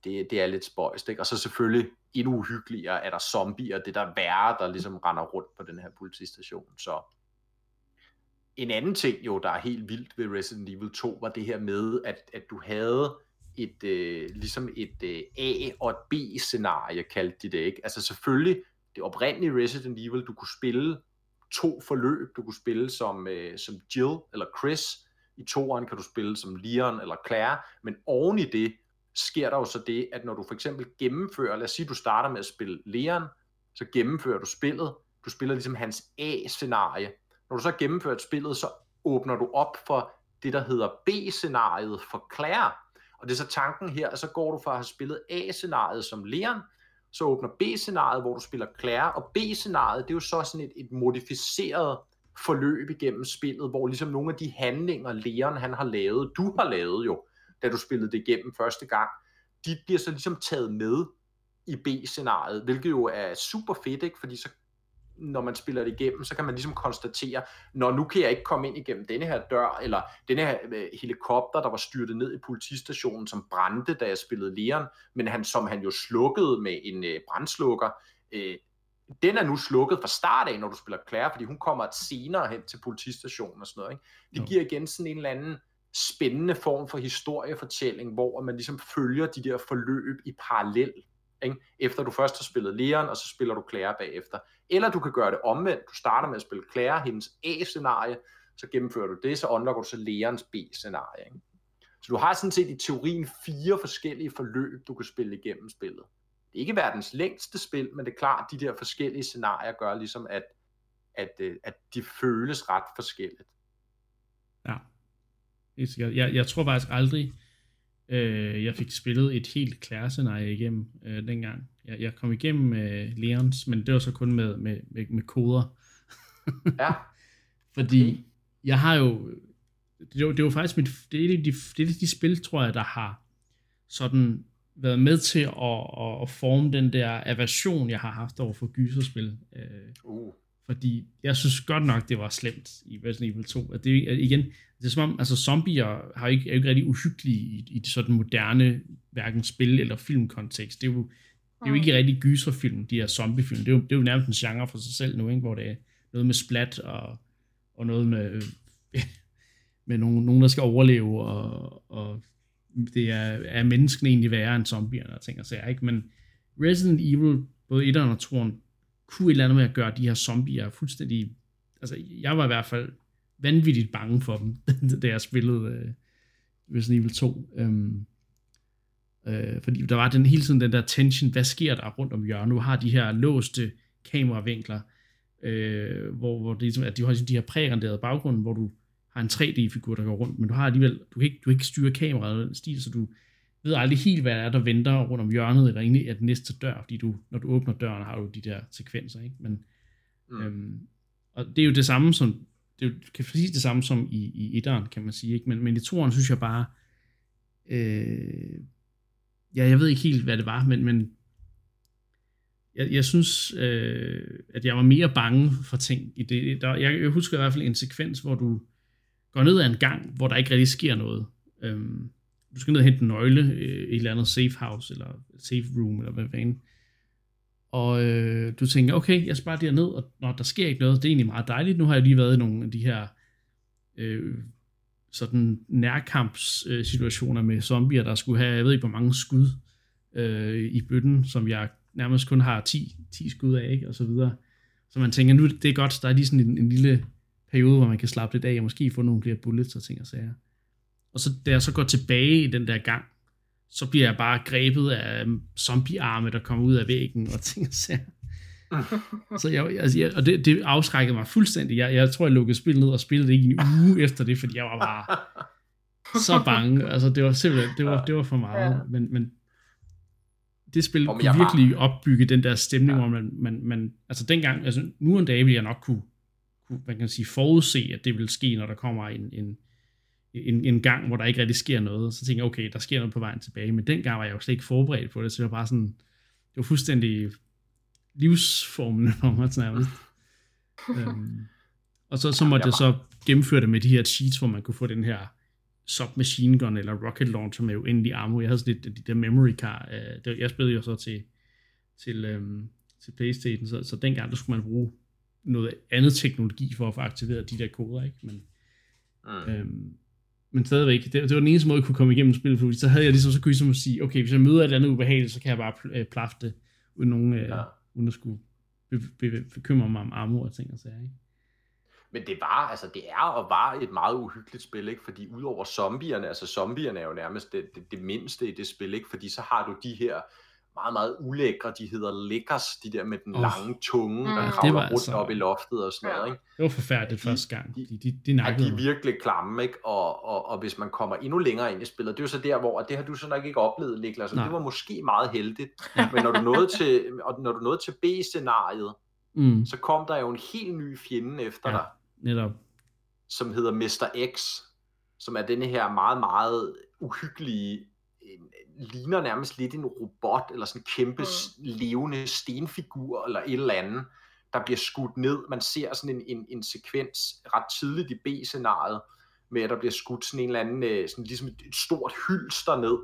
Det, det er lidt spøjst, ikke? Og så selvfølgelig endnu uhyggeligere er der zombier, det der værre, der ligesom render rundt på den her politistation. Så en anden ting jo, der er helt vildt ved Resident Evil 2, var det her med, at, at du havde et, øh, ligesom et øh, A- og et B-scenarie, kaldte de det, ikke? Altså selvfølgelig, det oprindelige Resident Evil, du kunne spille to forløb. Du kunne spille som, øh, som Jill eller Chris. I toeren kan du spille som Leon eller Claire. Men oven i det sker der jo så det, at når du for eksempel gennemfører, lad os sige, du starter med at spille Leon, så gennemfører du spillet. Du spiller ligesom hans A-scenarie. Når du så gennemfører spillet, så åbner du op for det, der hedder B-scenariet for Claire. Og det er så tanken her, at så går du fra at have spillet A-scenariet som Leon, så åbner B-scenariet, hvor du spiller Claire, og B-scenariet, det er jo så sådan et, et modificeret forløb igennem spillet, hvor ligesom nogle af de handlinger, Leon han har lavet, du har lavet jo, da du spillede det igennem første gang, de bliver så ligesom taget med i B-scenariet, hvilket jo er super fedt, ikke? fordi så når man spiller det igennem, så kan man ligesom konstatere, når nu kan jeg ikke komme ind igennem denne her dør, eller denne her øh, helikopter, der var styrtet ned i politistationen, som brændte, da jeg spillede Leon, men han, som han jo slukkede med en øh, brandslukker, øh, den er nu slukket fra start af, når du spiller Claire, fordi hun kommer senere hen til politistationen og sådan noget. Ikke? Det giver igen sådan en eller anden spændende form for historiefortælling, hvor man ligesom følger de der forløb i parallel. Ikke? Efter du først har spillet Leon, og så spiller du Claire bagefter. Eller du kan gøre det omvendt. Du starter med at spille Claire, hendes A-scenarie, så gennemfører du det, så unlocker du så Leons B-scenarie. Ikke? Så du har sådan set i teorien fire forskellige forløb, du kan spille igennem spillet. Det er ikke verdens længste spil, men det er klart, at de der forskellige scenarier gør ligesom, at, at, øh, at de føles ret forskelligt. Ja. Helt sikkert. Jeg, jeg tror faktisk aldrig, øh, jeg fik spillet et helt klærescenarie igennem øh, dengang. Jeg, jeg kom igennem øh, Leons, men det var så kun med, med, med, med koder. Ja, Fordi Okay. jeg har jo... Det var, det var faktisk mit... Det er, de, det er de spil, tror jeg, der har sådan været med til at, at, at forme den der aversion, jeg har haft over for gyserspil. Øh, uh, fordi jeg synes godt nok, det var slemt i Resident Evil 2. At det, at igen, det er som om, altså zombier har ikke, er jo ikke rigtig uhyggelige i, i sådan moderne, hverken spil- eller filmkontekst. Det er jo, det er jo ikke rigtig gyserfilm, de her zombiefilm. Det er, jo, det er jo nærmest en genre for sig selv nu, ikke? hvor det er noget med splat og, og noget med, med nogen, nogen, der skal overleve, og, og det er, er menneskene egentlig værre end zombierne og ting og sager, ikke? Men Resident Evil, både 1'eren og 2'eren, kunne et eller andet med at gøre de her zombier fuldstændig altså, jeg var i hvert fald vanvittigt bange for dem, da jeg spillede øh, Resident Evil 2. Øhm, øh, fordi der var den hele tiden den der tension, hvad sker der rundt om hjørnet? Du har de her låste kameravinkler, øh, hvor, hvor det ligesom, at de har de her prærenderede baggrunde, hvor du har en 3D-figur, der går rundt, men du har alligevel, du kan ikke, du kan ikke styre kameraet den stil, så du ved aldrig helt, hvad der er, der venter rundt om hjørnet, eller egentlig er den næste dør, fordi du, når du åbner døren, har du de der sekvenser, ikke? Men, mm. øhm, og det er jo det samme som, det er jo kan præcis det samme som i, i etteren, kan man sige, ikke? Men, men i toeren synes jeg bare, øh, ja, jeg ved ikke helt, hvad det var, men, men jeg, jeg synes, øh, at jeg var mere bange for ting i det. Der, jeg, jeg husker i hvert fald en sekvens, hvor du går ned ad en gang, hvor der ikke rigtig sker noget. Øhm, du skal ned og hente en nøgle øh, i et eller andet safe house, eller safe room, eller hvad fanden. Og øh, du tænker, okay, jeg sparer der ned, og når der sker ikke noget, det er egentlig meget dejligt. Nu har jeg lige været i nogle af de her øh, sådan nærkampssituationer med zombier, der skulle have, jeg ved ikke hvor mange skud øh, i bøtten, som jeg nærmest kun har 10, 10 skud af, ikke? og så videre. Så man tænker, nu det er godt, der er lige sådan en, en lille periode, hvor man kan slappe lidt af, og måske få nogle flere bullets og ting og sager. Og så da jeg så går tilbage i den der gang, så bliver jeg bare grebet af zombiearme, der kommer ud af væggen og ting og sager. så jeg, altså, jeg, og det, det afskrækkede mig fuldstændig. Jeg, jeg tror, jeg lukkede spillet ned og spillede det ikke en uge efter det, fordi jeg var bare så bange. Altså, det var simpelthen, det var, det var for meget. Ja. Men, men det spil kunne virkelig var... opbygge den der stemning, ja. hvor man, man, man, altså dengang, altså nu en dag vil jeg nok kunne, kunne, man kan sige, forudse, at det vil ske, når der kommer en, en, en, en gang, hvor der ikke rigtig sker noget. Så tænker jeg, okay, der sker noget på vejen tilbage. Men dengang var jeg jo slet ikke forberedt på det, så det var bare sådan, det var fuldstændig livsformende for mig nærmest. øhm, og så, så måtte jeg så gennemføre det med de her cheats, hvor man kunne få den her submachine gun eller rocket launcher med uendelig ammo. Jeg havde sådan lidt de der memory card. Uh, det, jeg spillede jo så til, til, um, til Playstation, så, så dengang der skulle man bruge noget andet teknologi for at få aktiveret de der koder, ikke? Men, mm. øhm, men stadigvæk, det, det var den eneste måde, jeg kunne komme igennem spillet, fordi så havde jeg ligesom, så kunne jeg ligesom sige, okay, hvis jeg møder et eller andet ubehageligt, så kan jeg bare øh, plafte det, uden, nogen, øh, ja. uden at skulle be, be, bekymre mig om armor og ting og sager, ikke? Men det var, altså det er og var et meget uhyggeligt spil, ikke? Fordi udover zombierne, altså zombierne er jo nærmest det, det, det mindste i det spil, ikke? Fordi så har du de her meget, meget ulækre, de hedder lækkers, de der med den oh. lange tunge, mm. der kravler rundt altså... op i loftet og sådan noget, ikke? Det var forfærdeligt de, første gang. De, de, de, de, ja, de er virkelig klamme, ikke? Og, og, og hvis man kommer endnu længere ind i spillet, det er jo så der, hvor, og det har du så nok ikke oplevet, Niklas, og det var måske meget heldigt, men når du nåede til, og når du nåede til B-scenariet, mm. så kom der jo en helt ny fjende efter ja. dig, netop. Som hedder Mr. X, som er denne her meget, meget uhyggelige, ligner nærmest lidt en robot, eller sådan en kæmpe mm. levende stenfigur, eller et eller andet, der bliver skudt ned. Man ser sådan en, en, en sekvens ret tidligt i B-scenariet, med at der bliver skudt sådan en eller anden, øh, sådan ligesom et stort hylster ned,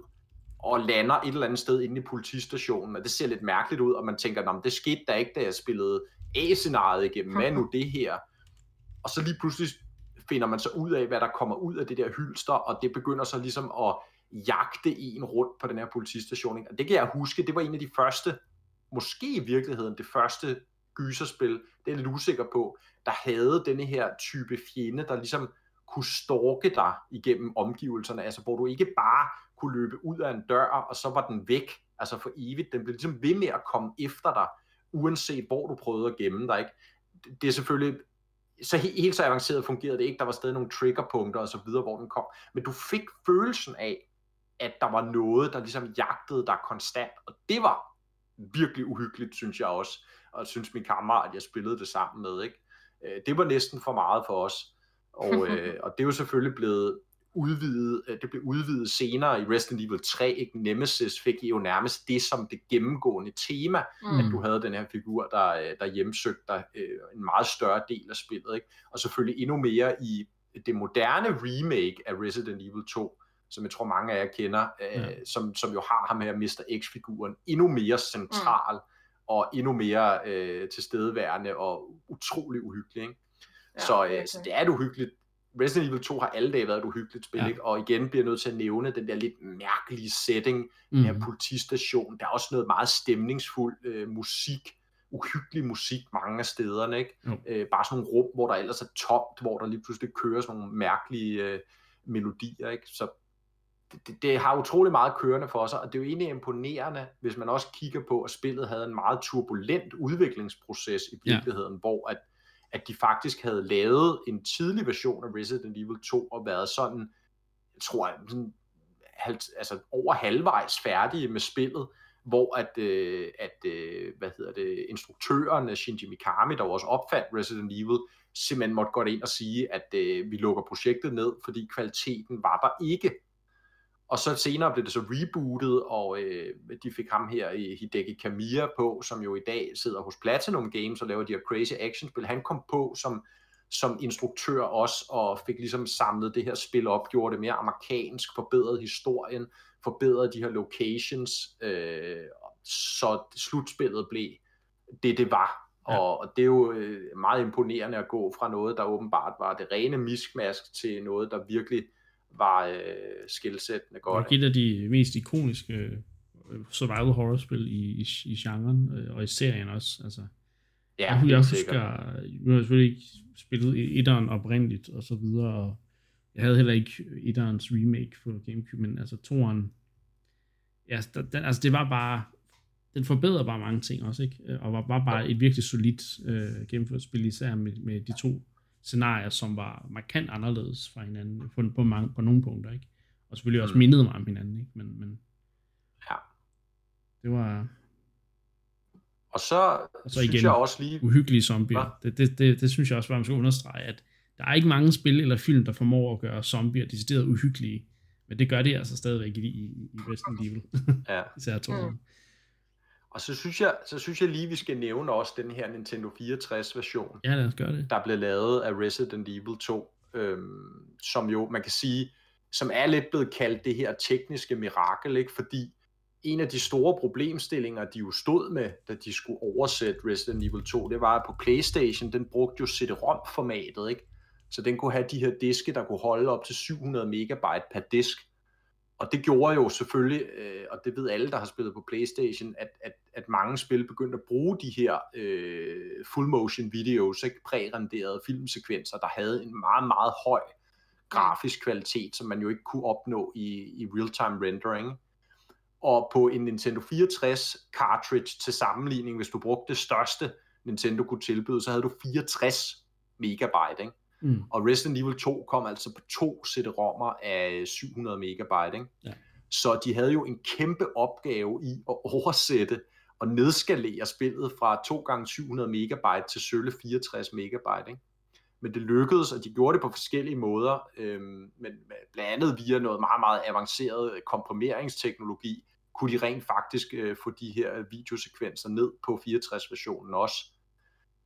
og lander et eller andet sted inde i politistationen, og det ser lidt mærkeligt ud, og man tænker, det skete da ikke, da jeg spillede A-scenariet igennem, hvad nu det her? og så lige pludselig finder man så ud af, hvad der kommer ud af det der hylster, og det begynder så ligesom at jagte en rundt på den her politistation. Og det kan jeg huske, det var en af de første, måske i virkeligheden det første gyserspil, det er jeg lidt usikker på, der havde denne her type fjende, der ligesom kunne stalke dig igennem omgivelserne, altså hvor du ikke bare kunne løbe ud af en dør, og så var den væk, altså for evigt. Den blev ligesom ved med at komme efter dig, uanset hvor du prøvede at gemme dig. Ikke? Det er selvfølgelig så helt så avanceret fungerede det ikke. Der var stadig nogle triggerpunkter og så videre, hvor den kom. Men du fik følelsen af, at der var noget, der ligesom jagtede dig konstant. Og det var virkelig uhyggeligt, synes jeg også. Og synes min kammerat, at jeg spillede det sammen med. Ikke? Øh, det var næsten for meget for os. Og, øh, og det er jo selvfølgelig blevet udvidet, øh, det blev udvidet senere i Resident Evil 3, ikke? Nemesis fik jo nærmest det som det gennemgående tema, mm. at du havde den her figur, der, øh, der hjemsøgte dig øh, en meget større del af spillet, ikke? og selvfølgelig endnu mere i det moderne remake af Resident Evil 2, som jeg tror mange af jer kender, øh, ja. som, som jo har ham her Mr. X-figuren endnu mere central, mm. og endnu mere øh, tilstedeværende og utrolig uhyggelig. Ikke? Ja, så, øh, så det er et uhyggeligt Resident Evil 2 har alle dage været et uhyggeligt spil, ja. ikke? og igen bliver jeg nødt til at nævne den der lidt mærkelige setting, mm. den her politistation, der er også noget meget stemningsfuld øh, musik, uhyggelig musik mange af stederne, ikke? Jo. Øh, bare sådan nogle rum, hvor der ellers er tomt, hvor der lige pludselig kører sådan nogle mærkelige øh, melodier, ikke? Så det, det, det har utrolig meget kørende for sig, og det er jo egentlig imponerende, hvis man også kigger på, at spillet havde en meget turbulent udviklingsproces i virkeligheden, ja. hvor at, at de faktisk havde lavet en tidlig version af Resident Evil 2 og været sådan, jeg tror jeg, sådan, altså over halvvejs færdige med spillet, hvor at, øh, at øh, hvad hedder det, instruktøren Shinji Mikami, der også opfandt Resident Evil, simpelthen måtte gå ind og sige, at øh, vi lukker projektet ned, fordi kvaliteten var der ikke. Og så senere blev det så rebootet, og øh, de fik ham her i Hideki Kamiya på, som jo i dag sidder hos Platinum Games og laver de her crazy action-spil. Han kom på som, som instruktør også, og fik ligesom samlet det her spil op, gjorde det mere amerikansk, forbedret historien, forbedret de her locations, øh, så slutspillet blev det, det var. Ja. Og, og det er jo øh, meget imponerende at gå fra noget, der åbenbart var det rene miskmask, til noget, der virkelig var øh, skilsættende godt. Det er et af de mest ikoniske øh, survival horror-spil i, i, i genren, øh, og i serien også. Altså, ja, jeg, jeg husker, nu har jeg selvfølgelig ikke spillet etteren oprindeligt, og så videre, og jeg havde heller ikke etterens remake på Gamecube, men altså toeren, ja, den, altså det var bare, den forbedrede bare mange ting også, ikke? Og var bare, bare et virkelig solidt øh, gennemført spil, især med, med de to scenarier, som var markant anderledes fra hinanden på, på, mange, på nogle punkter, ikke? Og selvfølgelig også mm. mindede mig om hinanden, ikke? Men, men ja. det var... Og så, og så igen, synes jeg også lige... uhyggelige zombier. Det, det, det, det, synes jeg også var, man skal understrege, at der er ikke mange spil eller film, der formår at gøre zombier decideret uhyggelige. Men det gør de altså stadigvæk i, i, i Resident Evil. Ja. Især to. Mm. Og så synes, jeg, så synes jeg lige, vi skal nævne også den her Nintendo 64 version. Ja, lad os gøre det. Der blev lavet af Resident Evil 2, øhm, som jo, man kan sige, som er lidt blevet kaldt det her tekniske mirakel, ikke? fordi en af de store problemstillinger, de jo stod med, da de skulle oversætte Resident Evil 2, det var, at på Playstation, den brugte jo CD-ROM-formatet, ikke? Så den kunne have de her diske, der kunne holde op til 700 megabyte per disk. Og det gjorde jo selvfølgelig, øh, og det ved alle, der har spillet på Playstation, at, at, at mange spil begyndte at bruge de her øh, full motion videos, ikke prærenderede filmsekvenser, der havde en meget, meget høj grafisk kvalitet, som man jo ikke kunne opnå i, i real-time rendering. Og på en Nintendo 64 cartridge til sammenligning, hvis du brugte det største Nintendo kunne tilbyde, så havde du 64 megabyte. Ikke? Mm. Og Resident Evil 2 kom altså på to CD-rommer af 700 megabyte. Ikke? Ja. Så de havde jo en kæmpe opgave i at oversætte og nedskalere spillet fra 2 gange 700 megabyte til sølle 64 megabyte. Ikke? Men det lykkedes, og de gjorde det på forskellige måder, øhm, men blandt andet via noget meget, meget avanceret komprimeringsteknologi, kunne de rent faktisk øh, få de her videosekvenser ned på 64-versionen også.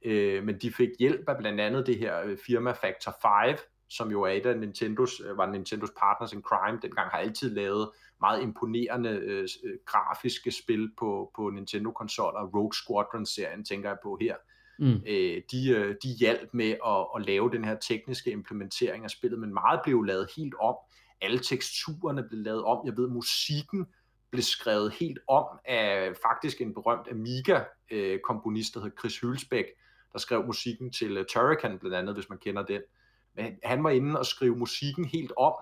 Øh, men de fik hjælp af blandt andet det her øh, firma Factor 5, som jo er et af Nintendos, øh, var Nintendos partners in crime, dengang har altid lavet meget imponerende øh, øh, grafiske spil på, på Nintendo-konsoller. Rogue Squadron-serien tænker jeg på her. Mm. Øh, de, de hjalp med at, at lave den her tekniske implementering af spillet, men meget blev lavet helt om. Alle teksturerne blev lavet om. Jeg ved, musikken blev skrevet helt om af faktisk en berømt Amiga-komponist, der hed Chris Hylsbæk, der skrev musikken til uh, Turrican blandt andet, hvis man kender den. Men han var inde og skrive musikken helt om,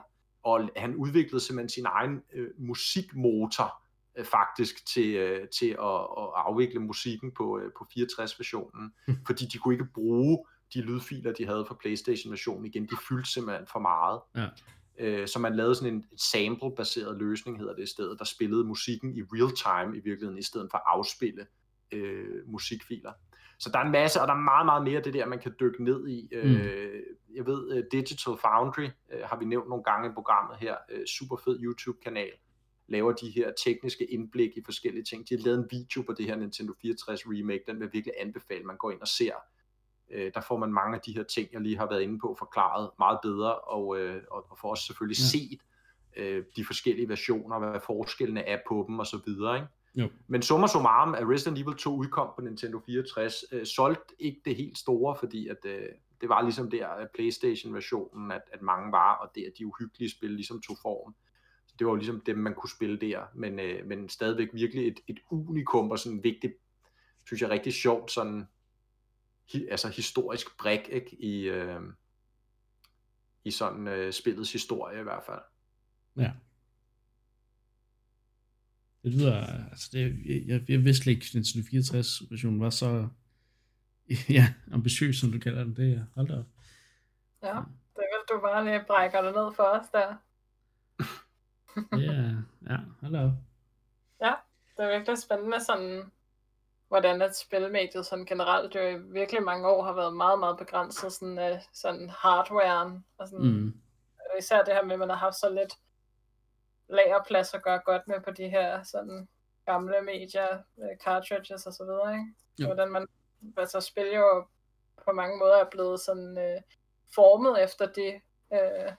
og han udviklede simpelthen sin egen øh, musikmotor øh, faktisk til, øh, til at, at afvikle musikken på, øh, på 64-versionen, mm. fordi de kunne ikke bruge de lydfiler, de havde fra PlayStation-versionen igen. De fyldte simpelthen for meget. Ja. Øh, så man lavede sådan en sample-baseret løsning, hedder det i stedet, der spillede musikken i real time i virkeligheden, i stedet for at afspille øh, musikfiler. Så der er en masse, og der er meget, meget mere det der, man kan dykke ned i. Mm. Øh, jeg ved, uh, Digital Foundry uh, har vi nævnt nogle gange i programmet her. Super fed YouTube-kanal. Laver de her tekniske indblik i forskellige ting. De har lavet en video på det her Nintendo 64 remake. Den vil virkelig anbefale, man går ind og ser. Uh, der får man mange af de her ting, jeg lige har været inde på, forklaret meget bedre, og, uh, og får også selvfølgelig ja. set uh, de forskellige versioner, hvad forskellene er på dem, og så videre, ikke? Jo. Men summa summarum, at Resident Evil 2 udkom på Nintendo 64, øh, solgte ikke det helt store, fordi at, øh, det var ligesom der, at Playstation-versionen, at, at mange var, og det at de uhyggelige spil ligesom tog form. Så det var jo ligesom dem, man kunne spille der, men, øh, men stadigvæk virkelig et, et unikum og sådan en vigtig synes jeg, rigtig sjovt sådan, hi, altså historisk brik, ikke, i, øh, i sådan øh, spillets historie i hvert fald. Ja. Det lyder, altså det, jeg, jeg vidste ikke, at Nintendo 64 versionen var så ja, ambitiøs, som du kalder den. Det er, hold da op. Ja, det vil du bare lige brækker det ned for os der. ja, ja, hold op. Ja, det er virkelig spændende sådan, hvordan at spilmediet sådan generelt jo i virkelig mange år har været meget, meget begrænset sådan, uh, sådan hardwaren. Og sådan, mm. Især det her med, at man har haft så lidt lagerplads at gøre godt med på de her sådan gamle medier, uh, cartridges og så videre, ikke? Ja. Hvordan man, altså spil jo på mange måder er blevet sådan uh, formet efter de uh,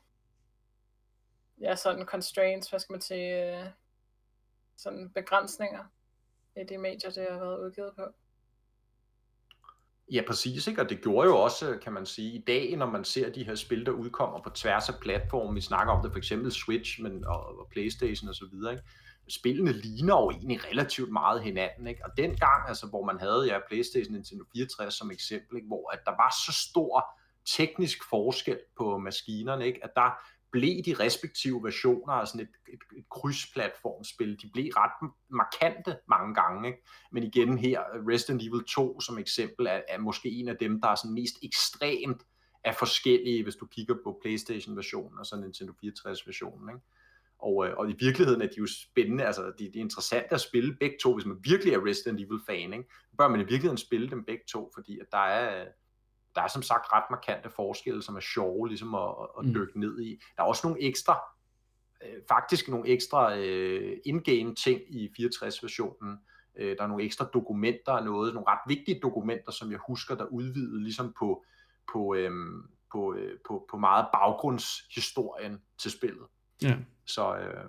ja, sådan constraints, hvad skal man sige, uh, sådan begrænsninger i de medier, det har været udgivet på. Ja, præcis, ikke? og det gjorde jo også, kan man sige, i dag, når man ser de her spil, der udkommer på tværs af platformen, vi snakker om det for eksempel Switch men, og, og Playstation og så videre, ikke? spillene ligner jo egentlig relativt meget hinanden, ikke? og dengang, altså, hvor man havde ja, Playstation Nintendo 64 som eksempel, ikke? hvor at der var så stor teknisk forskel på maskinerne, ikke? at der blev de respektive versioner af sådan et, et, et krydsplatformspil, de blev ret markante mange gange. Ikke? Men igen her, Resident Evil 2 som eksempel, er, er måske en af dem, der er sådan mest ekstremt af forskellige, hvis du kigger på Playstation-versionen og så Nintendo 64-versionen. Ikke? Og, øh, og i virkeligheden er de jo spændende, altså de, de er interessante at spille begge to, hvis man virkelig er Resident Evil-fan. Ikke? bør man i virkeligheden spille dem begge to, fordi at der er, der er som sagt ret markante forskelle, som er sjove ligesom at, at mm. dykke ned i. Der er også nogle ekstra, øh, faktisk nogle ekstra øh, in-game ting i 64-versionen. Øh, der er nogle ekstra dokumenter og noget, nogle ret vigtige dokumenter, som jeg husker, der udvidede ligesom på, på, øh, på, øh, på, på meget baggrundshistorien til spillet. Ja. Så, øh,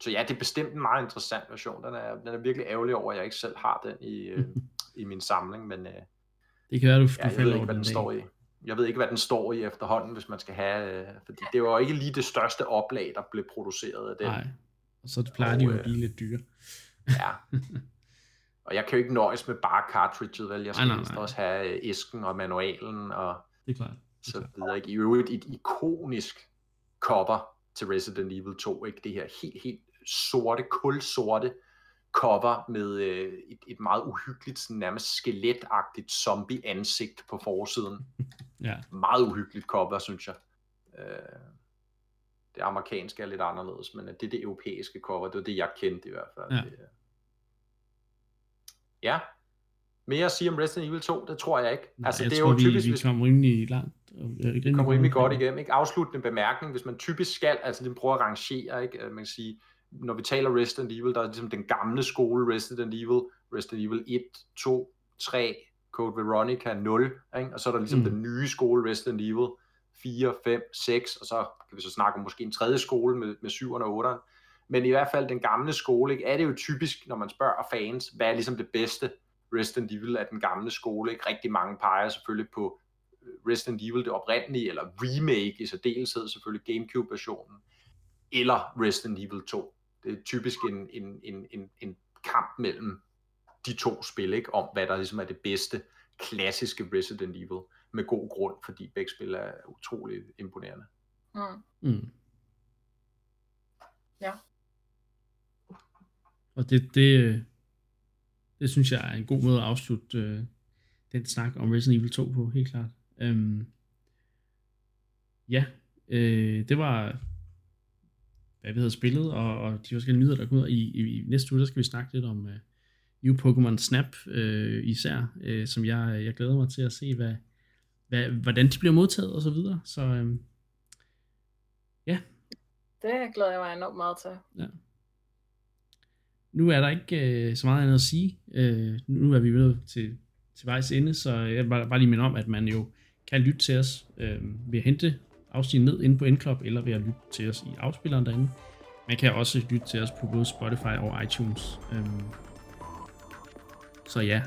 så ja, det er bestemt en meget interessant version. Den er, den er virkelig ærgerlig over, at jeg ikke selv har den i, øh, i min samling, men øh, det kan være, du, ja, du jeg ved ikke, hvad den, den står i. Jeg ved ikke, hvad den står i efterhånden, hvis man skal have... Øh, fordi det var ikke lige det største oplag, der blev produceret af den. Nej, og så plejer og, de jo at øh, blive lidt dyre. ja. Og jeg kan jo ikke nøjes med bare cartridget, vel? Jeg skal nej, nej, nej. også have øh, æsken og manualen og det er klart. Det er så videre. Ikke? I øvrigt et ikonisk cover til Resident Evil 2, ikke? Det her helt, helt sorte, kulsorte cover med øh, et, et meget uhyggeligt, sådan nærmest skeletagtigt zombie-ansigt på forsiden. ja. Meget uhyggeligt cover, synes jeg. Øh, det amerikanske er lidt anderledes, men det er det europæiske cover, det er det, jeg kendte i hvert fald. Ja. Det, ja. Mere at sige om Resident Evil 2, det tror jeg ikke. Nej, altså, jeg det er tror, jo typisk, vi, kom rimelig langt. Vi kom rimelig godt igennem. Ikke? Afsluttende bemærkning, hvis man typisk skal, altså den prøver at rangere, ikke? man kan sige, når vi taler Resident Evil, der er ligesom den gamle skole Resident Evil, Resident Evil 1, 2, 3, Code Veronica 0, ikke? og så er der ligesom mm. den nye skole Resident Evil 4, 5, 6, og så kan vi så snakke om måske en tredje skole med, med 7'erne og 8'erne. Men i hvert fald den gamle skole, ikke? er det jo typisk, når man spørger fans, hvad er ligesom det bedste Resident Evil af den gamle skole. Ikke? Rigtig mange peger selvfølgelig på øh, Resident Evil, det oprindelige, eller remake i særdeleshed, selvfølgelig Gamecube-versionen, eller Resident Evil 2 det er typisk en, en, en, en, en kamp mellem de to spil, ikke? om hvad der ligesom er det bedste klassiske Resident Evil, med god grund, fordi begge spil er utrolig imponerende. Mm. Mm. Ja. Og det, det, det synes jeg er en god måde at afslutte øh, den snak om Resident Evil 2 på, helt klart. Øhm, ja, øh, det var hvad vi havde spillet, og, og de forskellige nyheder, der kommer ud. I, i, i næste uge, der skal vi snakke lidt om uh, New Pokémon Snap uh, især, uh, som jeg, jeg glæder mig til at se, hvad, hvad, hvordan de bliver modtaget og så videre. Så um, ja. Det glæder jeg mig enormt meget til. Ja. Nu er der ikke uh, så meget andet at sige. Uh, nu er vi ved til, til vejs ende, så jeg vil bare, bare lige minde om, at man jo kan lytte til os uh, ved at hente afsnit ned inde på Endclub, eller ved at lytte til os i afspilleren derinde. Man kan også lytte til os på både Spotify og iTunes. Øhm, så ja,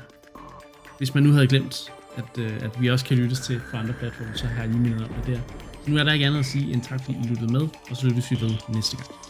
hvis man nu havde glemt, at, øh, at vi også kan lyttes til fra andre platforme, så har jeg lige mindet om det der. Så nu er der ikke andet at sige end tak, fordi I lyttede med, og så lyttes vi ved næste gang.